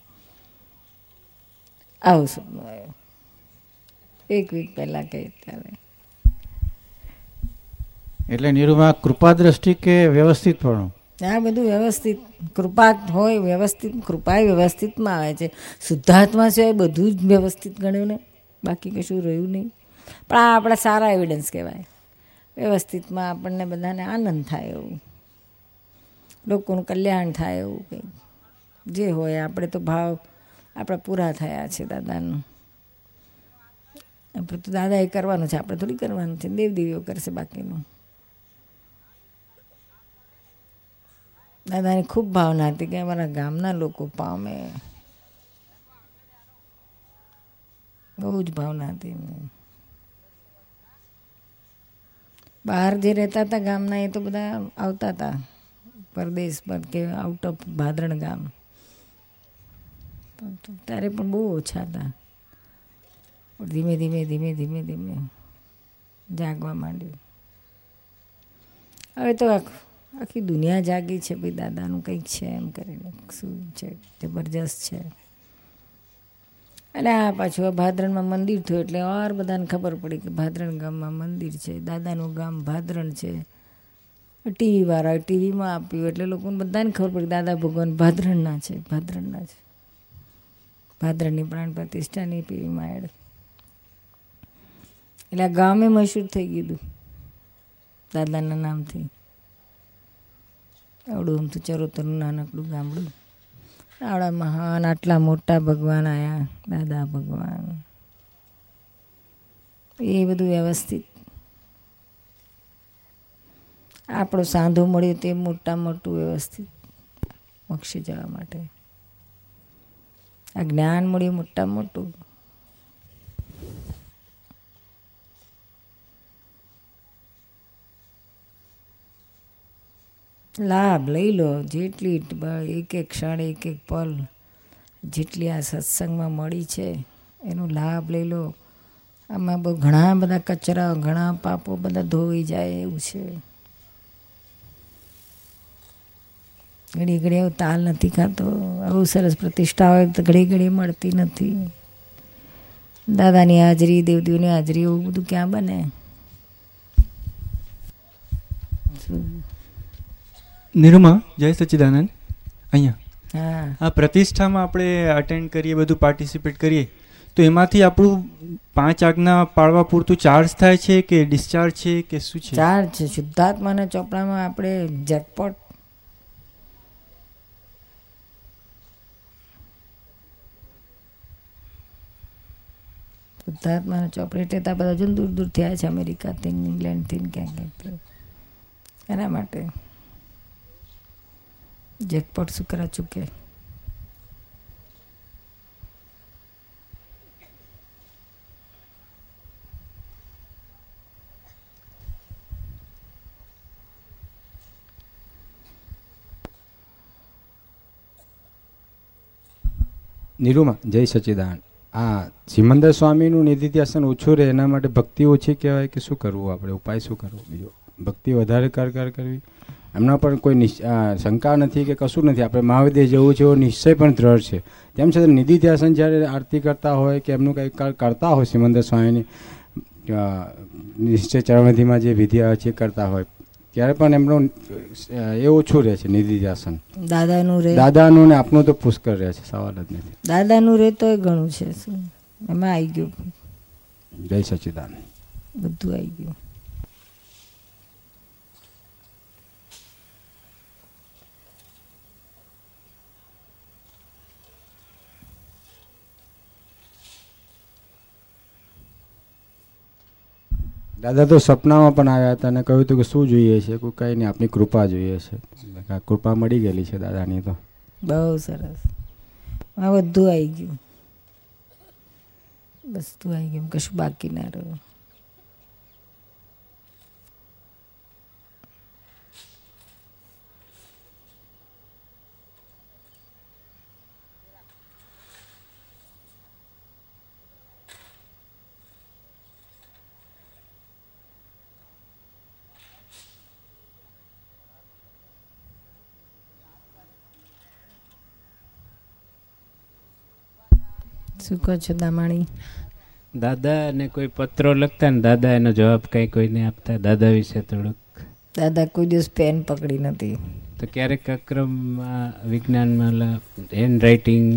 આવું સપનું આવ્યું એક વીક પહેલાં કહી ત્યારે. એટલે નિરૂમા કૃપા દ્રષ્ટિ કે વ્યવસ્થિત પણ? આ બધું વ્યવસ્થિત. કૃપા હોય વ્યવસ્થિત કૃપા વ્યવસ્થિતમાં આવે છે. શુદ્ધાત્મા સિવાય બધું જ વ્યવસ્થિત ગણ્યું ને. બાકી કશું રહ્યું નહીં. પણ આ આપણા સારા એવિડન્સ કહેવાય. વ્યવસ્થિતમાં આપણને બધાને આનંદ થાય એવું. લોકોનું કલ્યાણ થાય એવું કંઈક. જે હોય, આપણે તો ભાવ આપણા પૂરા થયા છે દાદાનું. આપણે તો દાદાએ કરવાનું છે, આપણે થોડી કરવાનું છે. દેવદેવીઓ કરશે બાકીનું. દાદાની ખૂબ ભાવના હતી કે અમારા ગામના લોકો પામે. બહુ જ ભાવના હતી એમને. બહાર જે રહેતા હતા ગામના, એ તો બધા આવતા હતા. પરદેશ પર કે આઉટ ઓફ ભાદરણ ગામ. ત્યારે પણ બહુ ઓછા હતા. ધીમે ધીમે ધીમે ધીમે ધીમે જાગવા માંડ્યું. હવે તો આખ- દુનિયા જાગી છે ભાઈ દાદાનું, કંઈક છે એમ કરીને. શું છે? જબરજસ્ત છે. અને આ પાછું ભાદરણમાં મંદિર થયું એટલે ઓર બધાને ખબર પડી કે ભાદરણ ગામમાં મંદિર છે, દાદાનું ગામ ભાદરણ છે. ટીવી વાળા ટીવીમાં આપ્યું એટલે લોકોને બધાને ખબર પડી દાદા ભગવાન ભાદરણના છે ભાદરણના છે. ભાદરણની પ્રાણ પ્રતિષ્ઠાની ટીવીમાં એડ એટલે આ ગામે મશહૂર થઈ ગયું દાદાના નામથી. આવડું આમ તો ચરોતરનું નાનકડું ગામડું. આવડા મહાન, આટલા મોટા ભગવાન આયા, દાદા ભગવાન. એ બધું વ્યવસ્થિત. આપણો સાંધો મળ્યો તે મોટા મોટું વ્યવસ્થિત. મોક્ષે જવા માટે. આ જ્ઞાન મળ્યું મોટા મોટું. લાભ લઈ લો. જેટલી એક એક ક્ષણ એક એક પલ જેટલી આ સત્સંગમાં મળી છે, એનો લાભ લઈ લો. આમાં બહુ ઘણા બધા કચરા, ઘણા પાપો બધા ધોઈ જાય એવું છે. ઘડી ઘડી એવું તાલ નથી ખાતો. આવું સરસ પ્રતિષ્ઠા હોય તો ઘડી ઘડી મળતી નથી. દાદાની હાજરી દેવદેવની હાજરી, એવું બધું ક્યાં બને? શું? નિરૂમા જય સચ્ચિદાનંદ અહીંયા. હા. આ પ્રતિષ્ઠામાં આપણે અટેન્ડ કરીએ બધું પાર્ટિસિપેટ કરીએ તો એમાંથી આપણું પાંચ આજ્ઞા પાળવા પૂરતું ચાર્જ થાય છે કે ડિસ્ચાર્જ છે કે શું છે? ચાર્જ છે. શુદ્ધાત્માના ચોપડામાં આપણે જેકપોટ શુદ્ધાત્માના ચોપડે એટલે બધા જુન દૂર દૂર થયા છે અમેરિકાથી ઇંગ્લેન્ડથી ક્યાંક ક્યાંક. એના માટે. જેકપોટ શું કરા ચૂકે. નિરૂમા, જય સચિદાન. આ સિમંદર સ્વામીનું નિધિધ્યાસન ઓછું રહે, એના માટે ભક્તિ ઓછી કહેવાય કે શું કરવું આપણે? ઉપાય શું કરવો? બીજો, ભક્તિ વધારે કર કર કરવી. એમના પર કોઈ શંકા નથી કે કશું નથી. આપણે મહાવિદ્ય જવું છે એવો નિશ્ચય પણ દ્રઢ છે. તેમ છતાં નિધિધ્યાસન જ્યારે આરતી કરતા હોય કે એમનું કંઈક કર- કરતા હોય સિમંદર સ્વામીની નિશ્ચય ચરણવિધિમાં જે વિધિ છે એ કરતા હોય ત્યારે પણ એમનું એ ઓછું રહે છે નિધિધ્યાસન દાદાનું રે દાદાનું ને આપનું તો પુષ્કળ રહે છે સવાલ જ નથી. દાદાનું રે તો એ ઘણું છે એમાં આવી ગયું. જય સચિદાન બધું આવી ગયું. દાદા તો સપનામાં પણ આવ્યા હતા અને કહ્યું હતું કે શું જોઈએ છે? કોઈ કંઈ નહીં, આપની કૃપા જોઈએ છે. કૃપા મળી ગયેલી છે દાદાની તો. બહુ સરસ. આ બધું આવી ગયું. બધું આવી ગયું કશું બાકી ના રહ્યું. શું કહો છો દામાણી? દાદા ને કોઈ પત્રો લખતા ને દાદા એનો જવાબ કઈ કોઈને આપતા. દાદા વિશે થોડુંક. દાદા કોઈ દિવસ પેન પકડી નથી. તો ક્યારેક અક્રમમાં વિજ્ઞાનમાં હેન્ડ રાઇટિંગ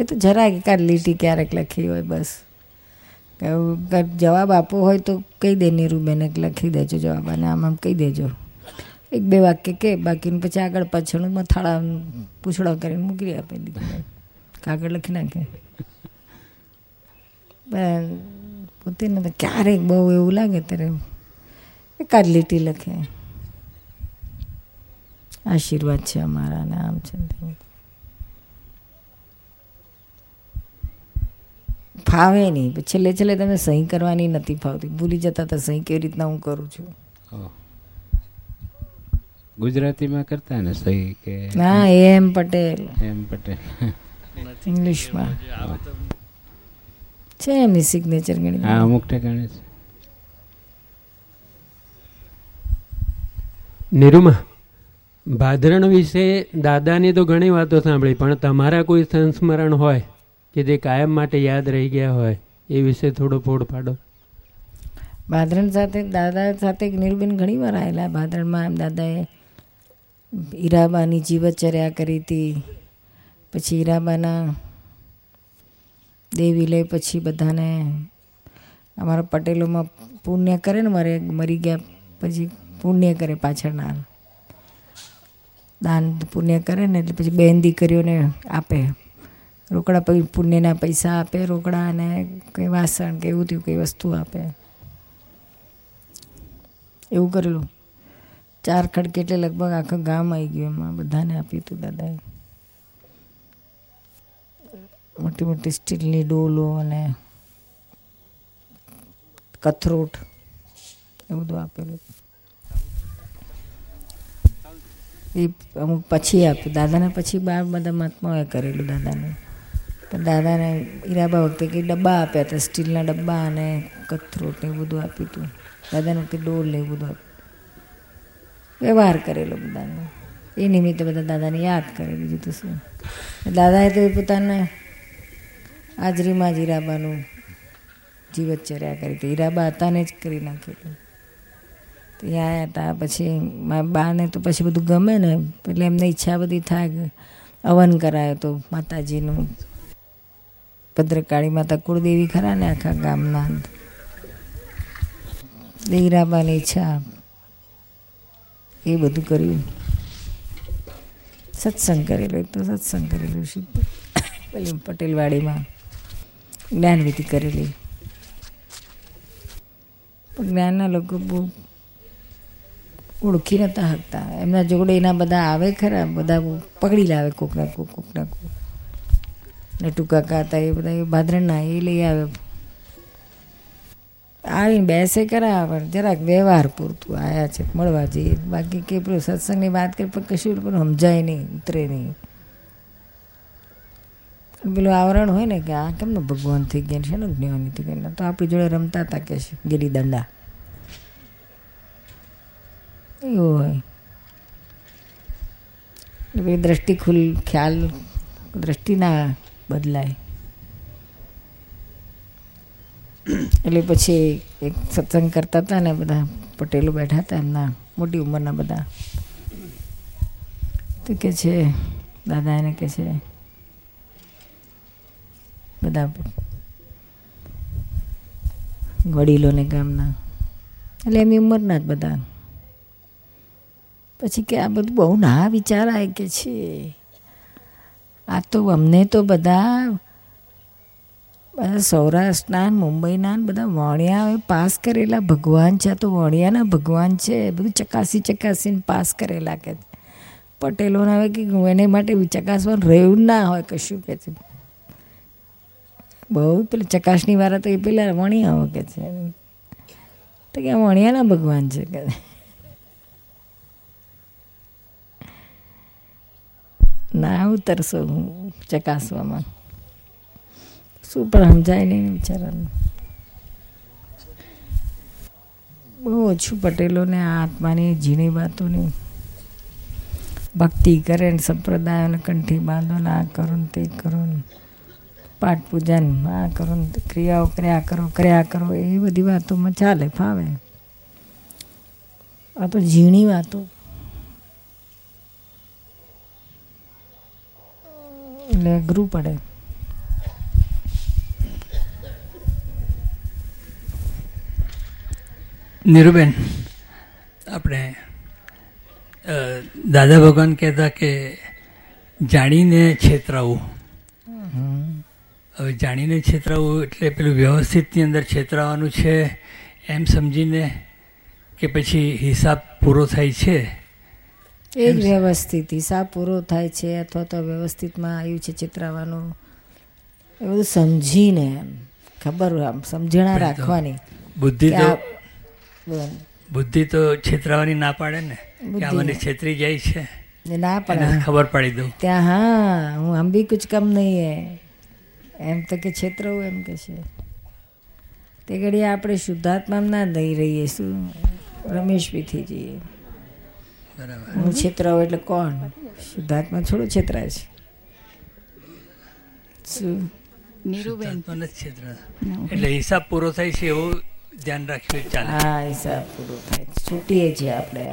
એ તો જરાક એકાદ લીટી ક્યારેક લખી હોય બસ. જવાબ આપવો હોય તો કહી દે નીરુબેને લખી દેજો જવાબ અને આમ આમ કહી દેજો. એક બે વાક્ય કે બાકીનું પછી આગળ પાછળનું મથાળા પૂછડો કરીને મૂકી આપી દીધું કાગળ લખી નાખે. પણ તો ક્યારેક બહુ એવું લાગે ત્યારે. એકાદ લીટી લખે. આશીર્વાદ છે અમારા ને આમ છે ફાવે નહીં. છેલ્લે છેલ્લે તમે સહી કરવાની નથી ફાવતી. ભૂલી જતા તો સહી કેવી રીતના હું કરું છું? ગુજરાતીમાં કરતા ને સહી કે? ના એમ પટેલ. એમ પટેલ. ઇંગ્લિશમાં છે એમની સિગ્નેચર હા ઘણી અમુક ઠેકાણે છે. નિરૂમા ભાદરણ વિશે દાદાની તો ઘણી વાતો સાંભળી પણ તમારા કોઈ સંસ્મરણ હોય કે જે કાયમ માટે યાદ રહી ગયા હોય એ વિશે થોડો ફોડ પાડો. ભાદરણ સાથે દાદા સાથે નીરુબેન ઘણી વાર આવેલા ભાદરણમાં એમ દાદાએ ઈરાબાની જીવત ચર્યા કરી હતી. પછી હીરાબાના દેવી લે પછી બધાને અમારા પટેલોમાં પુણ્ય કરે ને મારે મરી ગયા પછી પુણ્ય કરે પાછળના દાન પુણ્ય કરે ને એટલે પછી બેન દીકરીઓને આપે. રોકડા પછી પુણ્યના પૈસા આપે, રોકડા અને કંઈ વાસણ કે એવું થયું કંઈ વસ્તુ આપે. એવું કરેલું. ચાર ખડકે એટલે લગભગ આખું ગામ આવી ગયું એમાં. બધાને આપ્યું હતું દાદાએ. મોટી મોટી સ્ટીલની ડોલો અને કથરોટ એ બધું આપેલું. એ અમુક પછી આપ્યું. દાદાને પછી બાર બધા મહાત્માઓએ કરેલું દાદાને. પણ દાદાને ઈરાબા વખતે કંઈ ડબ્બા આપ્યા હતા, સ્ટીલના ડબ્બા અને કથરોટ ને બધું આપ્યું હતું. દાદાને વખતે ડોલ ને બધું આપ્યું. વ્યવહાર કરેલો બધાનો. એ નિમિત્તે બધા દાદાને યાદ કરે બીજું તો શું? દાદાએ તો પોતાના હાજરીમાં જ હીરાબાનું જીવતચર્યા કરી હતી. હીરાબા હતાને જ કરી નાખેલું ત્યાં હતા પછી મારા બાને તો પછી બધું ગમે ને, એટલે એમને ઈચ્છા બધી થાય કે હવન કરાયો તો માતાજીનું. ભદ્રકાળી માતા કુળદેવી ખરા ને આખા ગામના હીરાબાની ઈચ્છા એ બધું કર્યું. સત્સંગ કરેલો તો સત્સંગ કરેલું શિવ પેલી પટેલવાડીમાં. જ્ઞાનવિધિ કરેલી પણ જ્ઞાનના લોકો બહુ ઓળખી નતા શકતા. એમના જોડે એના બધા આવે ખરા, બધા પકડી લાવે કોકના કોક કોકના કોક. ને ટૂંકા હતા એ બધા, એ ભાદરણના એ લઈ આવે. આવીને બેસે કરા પણ જરાક વ્યવહાર પૂરતું આવ્યા છે, મળવા જઈએ બાકી કે પેલું સત્સંગની વાત કરી, પણ કશું પણ સમજાય નહીં, ઉતરે નહીં. પેલું આવરણ હોય ને કે આ કેમનો ભગવાન થઈ ગયા છે ને જ્ઞાન થઈ ગયા તો આપણી જોડે રમતા હતા કે ગીરી દંડા. એવું હોય. એટલે દ્રષ્ટિ ખુલ ખ્યાલ દ્રષ્ટિ ના બદલાય. એટલે પછી એક સત્સંગ કરતા હતા ને બધા, પટેલો બેઠા હતા એમના, મોટી ઉંમરના બધા. તો કે છે, દાદા એને કે છે બધા વડીલોને ગામના. એટલે એમની ઉંમરના જ બધા. પછી કે આ બધું બહુ ના વિચારાય કે છે. આ તો અમને તો બધા બધા સૌરાષ્ટ્રના મુંબઈના બધા વણિયા પાસ કરેલા ભગવાન છે. આ તો વણિયાના ભગવાન છે. બધું ચકાસી ચકાસીને પાસ કરેલા કે પટેલોને હવે કે એને માટે ચકાસવાનું રહ્યું ના હોય કશું કે બહુ પેલી ચકાસણી વાળા તો એ પેલા વણિયાઓ કે છે. તો કે વણિયાના ભગવાન છે કે. ના, ઉતરશો હું ચકાસવામાં. શું પણ સમજાય નહીં બિચારાનું. બહુ ઓછું પટેલોને, આ આત્માની ઝીણી વાતોની. ભક્તિ કરે ને સંપ્રદાયોને કંઠી બાંધો ને આ કરો ને તે કરો ને. પાઠ પૂજન આ કરો ને ક્રિયાઓ કર્યા કરો કર્યા કરો એ બધી વાતોમાં ચાલે ફાવે. આ તો ઝીણી વાતો. એટલે અઘરું પડે. નીરુબેન આપણે દાદા ભગવાન કહેતા કે જાણીને છેતરાવું. હવે જાણીને છેતરાવું એટલે પેલું વ્યવસ્થિતની અંદર છેતરાવાનું છે એમ સમજીને કે પછી હિસાબ પૂરો થાય છે? એ જ વ્યવસ્થિત હિસાબ પૂરો થાય છે અથવા તો વ્યવસ્થિતમાં આવ્યું છે ચિતરાવાનું એ બધું સમજીને એમ. ખબર આમ સમજણા રાખવાની. બુદ્ધિ તો બુદ્ધિ તો છેતરાવાની ના પાડે ને કે મને છેતરી જાય છે. ને ના પાડે પડે. ખબર પાડી દઉં. ત્યાં હા હું આમ બી કુછ કમ નહીં હે. એમ તો કે છેતરવું એમ કે છે. તે ઘડીએ આપણે શુદ્ધાત્મા ના દઈ રહીએ શું? રમેશ પીથી જઈએ બરાબર. હું છેતરાવ એટલે કોણ? શુદ્ધાત્મા થોડું છેતરાય છે. શું? નીરુબેન. એટલે હિસાબ પૂરો થાય છે એવું ધ્યાન રાખ્યું ચાલે. હા હિસાબ પૂરો થાય છૂટીએ છીએ આપણે.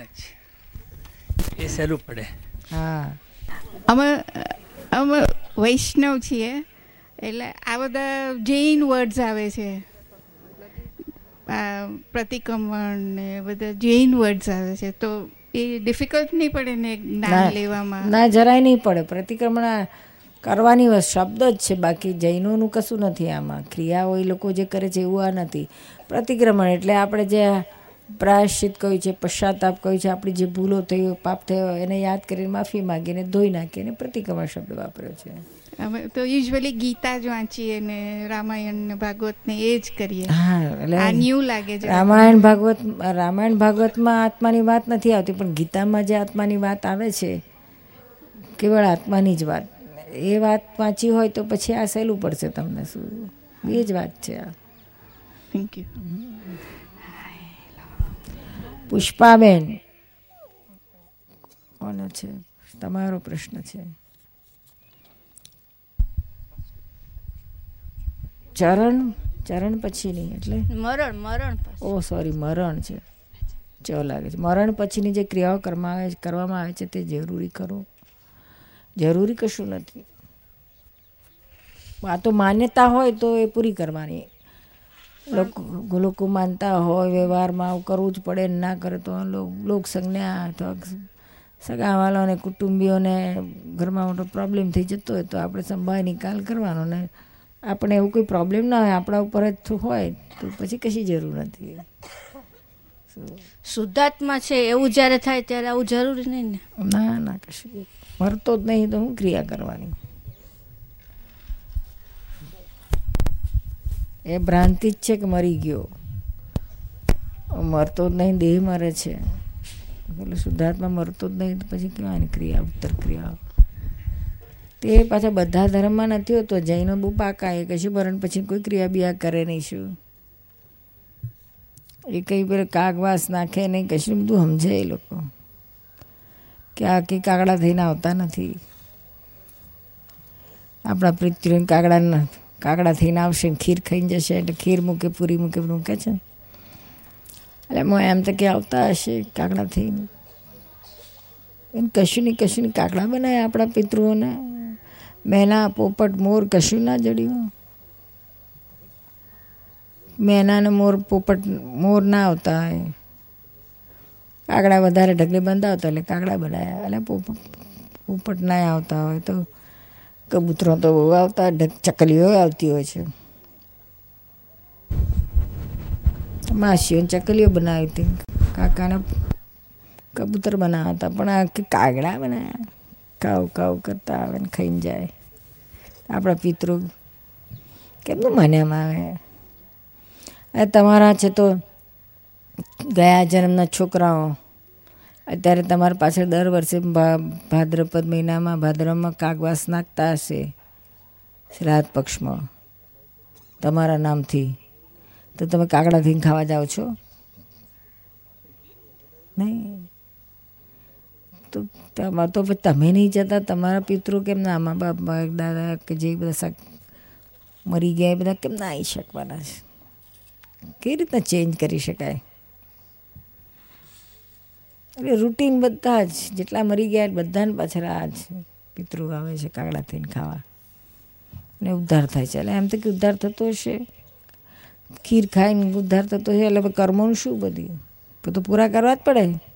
અચ્છા. એ સહેલું પડે. હા. અમે અમે વૈષ્ણવ છીએ. એટલે આ બધા જૈન વર્ડ્સ આવે છે. પ્રતિક્રમણ ને બધા જૈન વર્ડ્સ આવે છે. તો એ ડિફિકલ્ટ નહીં પડે ને જ્ઞાન લેવામાં? ના જરાય નહીં પડે. પ્રતિક્રમણ કરવાની શબ્દ જ છે. બાકી જૈનોનું કશું નથી આમાં. ક્રિયાઓ એ લોકો જે કરે છે એવું આ નથી. પ્રતિક્રમણ એટલે આપણે જે પ્રાયશ્ચિત કહ્યું છે પશ્ચાતાપ કહ્યું છે આપણી જે ભૂલો થઈ પાપ થયો એને યાદ કરીને માફી માગીને ધોઈ નાખીને પ્રતિક્રમણ શબ્દ વાપર્યો છે. અમે તો યુઝ્યુઅલી ગીતા જ વાંચીએ ને રામાયણ ને ભાગવત ને એ જ કરીએ. હા એટલે આ ન્યૂ લાગે છે. રામાયણ ભાગવત રામાયણ ભાગવતમાં આત્માની વાત નથી આવતી પણ ગીતામાં જે આત્માની વાત આવે છે કેવળ આત્માની જ વાત. એ વાત વાંચી હોય તો પછી આ સહેલું પડશે તમને શું. એ જ વાત છે આ. થેન્ક યુ પુષ્પાબેન કોનો છે? તમારો પ્રશ્ન છે. ચરણ ચરણ પછીની એટલે? મરણ મરણ. ઓ સોરી મરણ છે. ચો લાગે છે. મરણ પછીની જે ક્રિયાઓ કરવામાં આવે કરવામાં આવે છે તે જરૂરી કરો જરૂરી કશું નથી. આ તો માન્યતા હોય તો એ પૂરી કરવાની. લોકો લોકો માનતા હોય વ્યવહારમાં આવું કરવું જ પડે ના કરે તો લોકસંજ્ઞા લોકસંજ્ઞ અથવા સગાવાલાઓને કુટુંબીઓને ઘરમાં મોટો પ્રોબ્લેમ થઈ જતો હોય તો આપણે સંભાળ નિકાલ કરવાનો ને આપણે એવું કોઈ પ્રોબ્લેમ ના હોય આપણા ઉપર જ હોય તો પછી કશી જરૂર નથી. શુદ્ધાત્મા છે એવું જ્યારે થાય ત્યારે આવું જરૂરી નહીં ને. ના ના કશું મરતો જ નહીં તો હું ક્રિયા કરવાની? એ ભ્રાંતિ જ છે કે મરી ગયો? મરતો જ નહીં દેહ મરે છે. એટલે શુદ્ધાત્મા મરતો જ નહીં તો પછી કેવાની ક્રિયા ઉત્તર ક્રિયા? તે પાછા બધા ધર્મમાં નથી હોતો. જૈનો બહુ પાકા એ કશું ભરણ પછી કોઈ ક્રિયા બિયા કરે નહીં શું? એ કંઈ પેલું કાગવાસ નાખે નહીં, કશું બધું સમજે એ લોકો. કે આ કે કાગડા થઈને આવતા નથી. આપણા પૃથ્વી કાગડા કાગડા થઈને આવશે, ખીર ખાઈને જશે, એટલે ખીર મૂકે, પૂરી મૂકે મૂકે છે એટલે હું એમ તો કે આવતા હશે કાગડા થઈને. એમ કશું નહીં, કશું કાગડા બનાવ્યા આપણા પિતૃઓને. મેના પોપટ મોર કશું ના જડ્યું? મેનાને મોર પોપટ મોર ના આવતા હોય. કાગડા વધારે ઢગલી બંધાવતા એટલે કાગડા બનાવ્યા એટલે પોપટ પોપટ ના આવતા હોય તો કબૂતરો તો બહુ આવતા ચકલીઓ આવતી હોય છે. માસીઓ ચકલીઓ બનાવી હતી. કાકાને કબૂતર બનાવતા પણ આ કાગડા બનાવ્યા કાવ કાવ કરતા આવે ને ખાઈને જાય. આપણા પિતૃ કેમનું માન્યામાં આવે? અને તમારા છે તો ગયા જન્મના છોકરાઓ, અત્યારે તમારા પાછળ દર વર્ષે ભાદ્રપદ મહિનામાં ભાદ્રમાં કાગવાસ નાખતા હશે શ્રાદ્ધ પક્ષમાં, તમારા નામથી. તો તમે કાગડાથી ખાવા જાઓ છો? નહીં? તો તમારે તો તમે નહીં જતા, તમારા પિતૃ કેમ ના મા બાપ દાદા કે જે બધા મરી ગયા એ બધા કેમ ના આવી શકવાના છે? કેવી રીતના ચેન્જ કરી શકાય? એટલે રૂટીન બધા જ, જેટલા મરી ગયા બધાને પાછળ આ જ પિતૃ આવે છે કાગડા થઈને ખાવા. અને ઉદ્ધાર થાય છે. એટલે એમ તો કે ઉદ્ધાર થતો હશે. ખીર ખાઈને ઉદ્ધાર થતો છે એટલે કર્મોનું શું બધું? તો પૂરા કરવા જ પડે.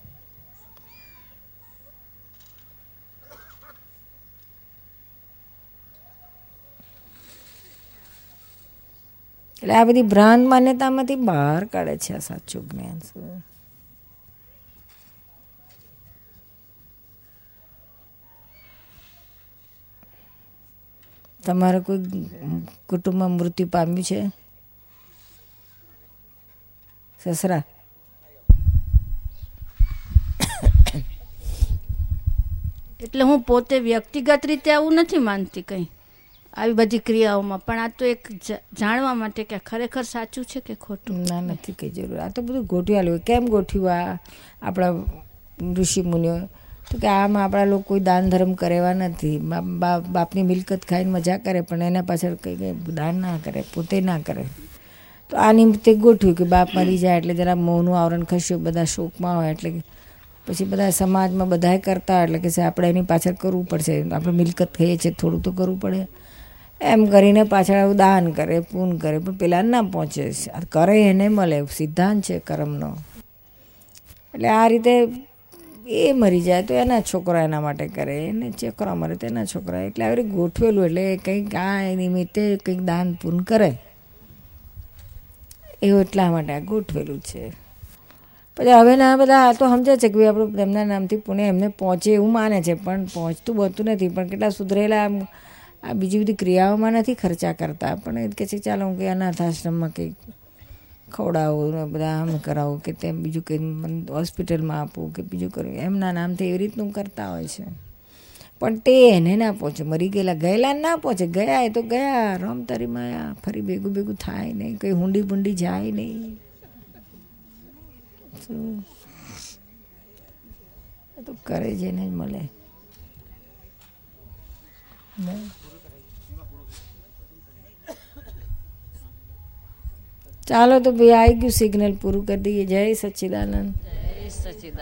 એટલે આ બધી ભ્રાંત માન્યતામાંથી બહાર કાઢે છે આ સાચું જ્ઞાન તમારે કોઈ કુટુંબમાં મૃત્યુ પામ્યું છે? સસરા? એટલે હું પોતે વ્યક્તિગત રીતે આવું નથી માનતી કંઈ? આવી બધી ક્રિયાઓમાં. પણ આ તો એક જાણવા માટે કે ખરેખર સાચું છે કે ખોટું? ના, નથી કઈ જરૂર. આ તો બધું ગોઠવાયેલું કેમ ગોઠવ્યું આ આપણા ઋષિ મુનિઓ? તો કે આમાં આપણા લોકો કોઈ દાન ધર્મ કરેવા નથી. બાપ બાપ- બાપની મિલકત ખાઈને મજા કરે, પણ એના પાછળ કંઈ કંઈ દાન ના કરે, પોતે ના કરે. તો આ નિમિત્તે ગોઠવ્યું કે બાપ મરી જાય એટલે જરા મોંનું આવરણ ખસ્યું, બધા શોકમાં હોય એટલે પછી બધા સમાજમાં બધાએ કરતા એટલે કે આપણે એની પાછળ કરવું પડશે. આપણે મિલકત ખાઈએ છીએ થોડું તો કરવું પડે. એમ કરીને પાછળ દાન કરે, પૂન કરે, પણ પેલા ના પહોંચે. કરે એને મળે, સિદ્ધાંત છે કર્મનો. એટલે આ રીતે એ મરી જાય તો એના છોકરા એના માટે કરે, એને છોકરા મરે તો એના છોકરા. એટલે આવી ગોઠવેલું, એટલે કંઈક આ નિમિત્તે કંઈક દાન, પૂન કરે. એવું એટલા માટે આ ગોઠવેલું છે. પછી હવેના બધા આ તો સમજે છે કે ભાઈ આપણું એમના નામથી પુણે એમને પહોંચે એવું માને છે, પણ પહોંચતું બનતું નથી. પણ કેટલા સુધરેલા આમ આ બીજી બધી ક્રિયાઓમાં નથી ખર્ચા કરતા, પણ એ કહે છે, ચાલો હું કે અનાથ આશ્રમમાં કંઈક ખવડાવું બધા આમ કરાવું કે તેમ બીજું કંઈ હોસ્પિટલમાં આપવું કે બીજું કરવું એમના નામથી એવી રીતનું કરતા હોય છે. પણ તે એને ના પહોંચે, મરી ગયેલા ગયેલા ના પહોંચે, ગયા એ તો ગયા રમતરીમાં માયા, ફરી ભેગું ભેગું થાય નહીં, કંઈ હુંડી ભૂંડી જાય નહીં. તો કરે છે એને જ મળે. ને? ચાલો તો ભાઈ આવી ગયું સિગ્નલ પૂરું કરી દઈએ. જય સચ્ચિદાનંદ જય સચ્ચિદાનંદ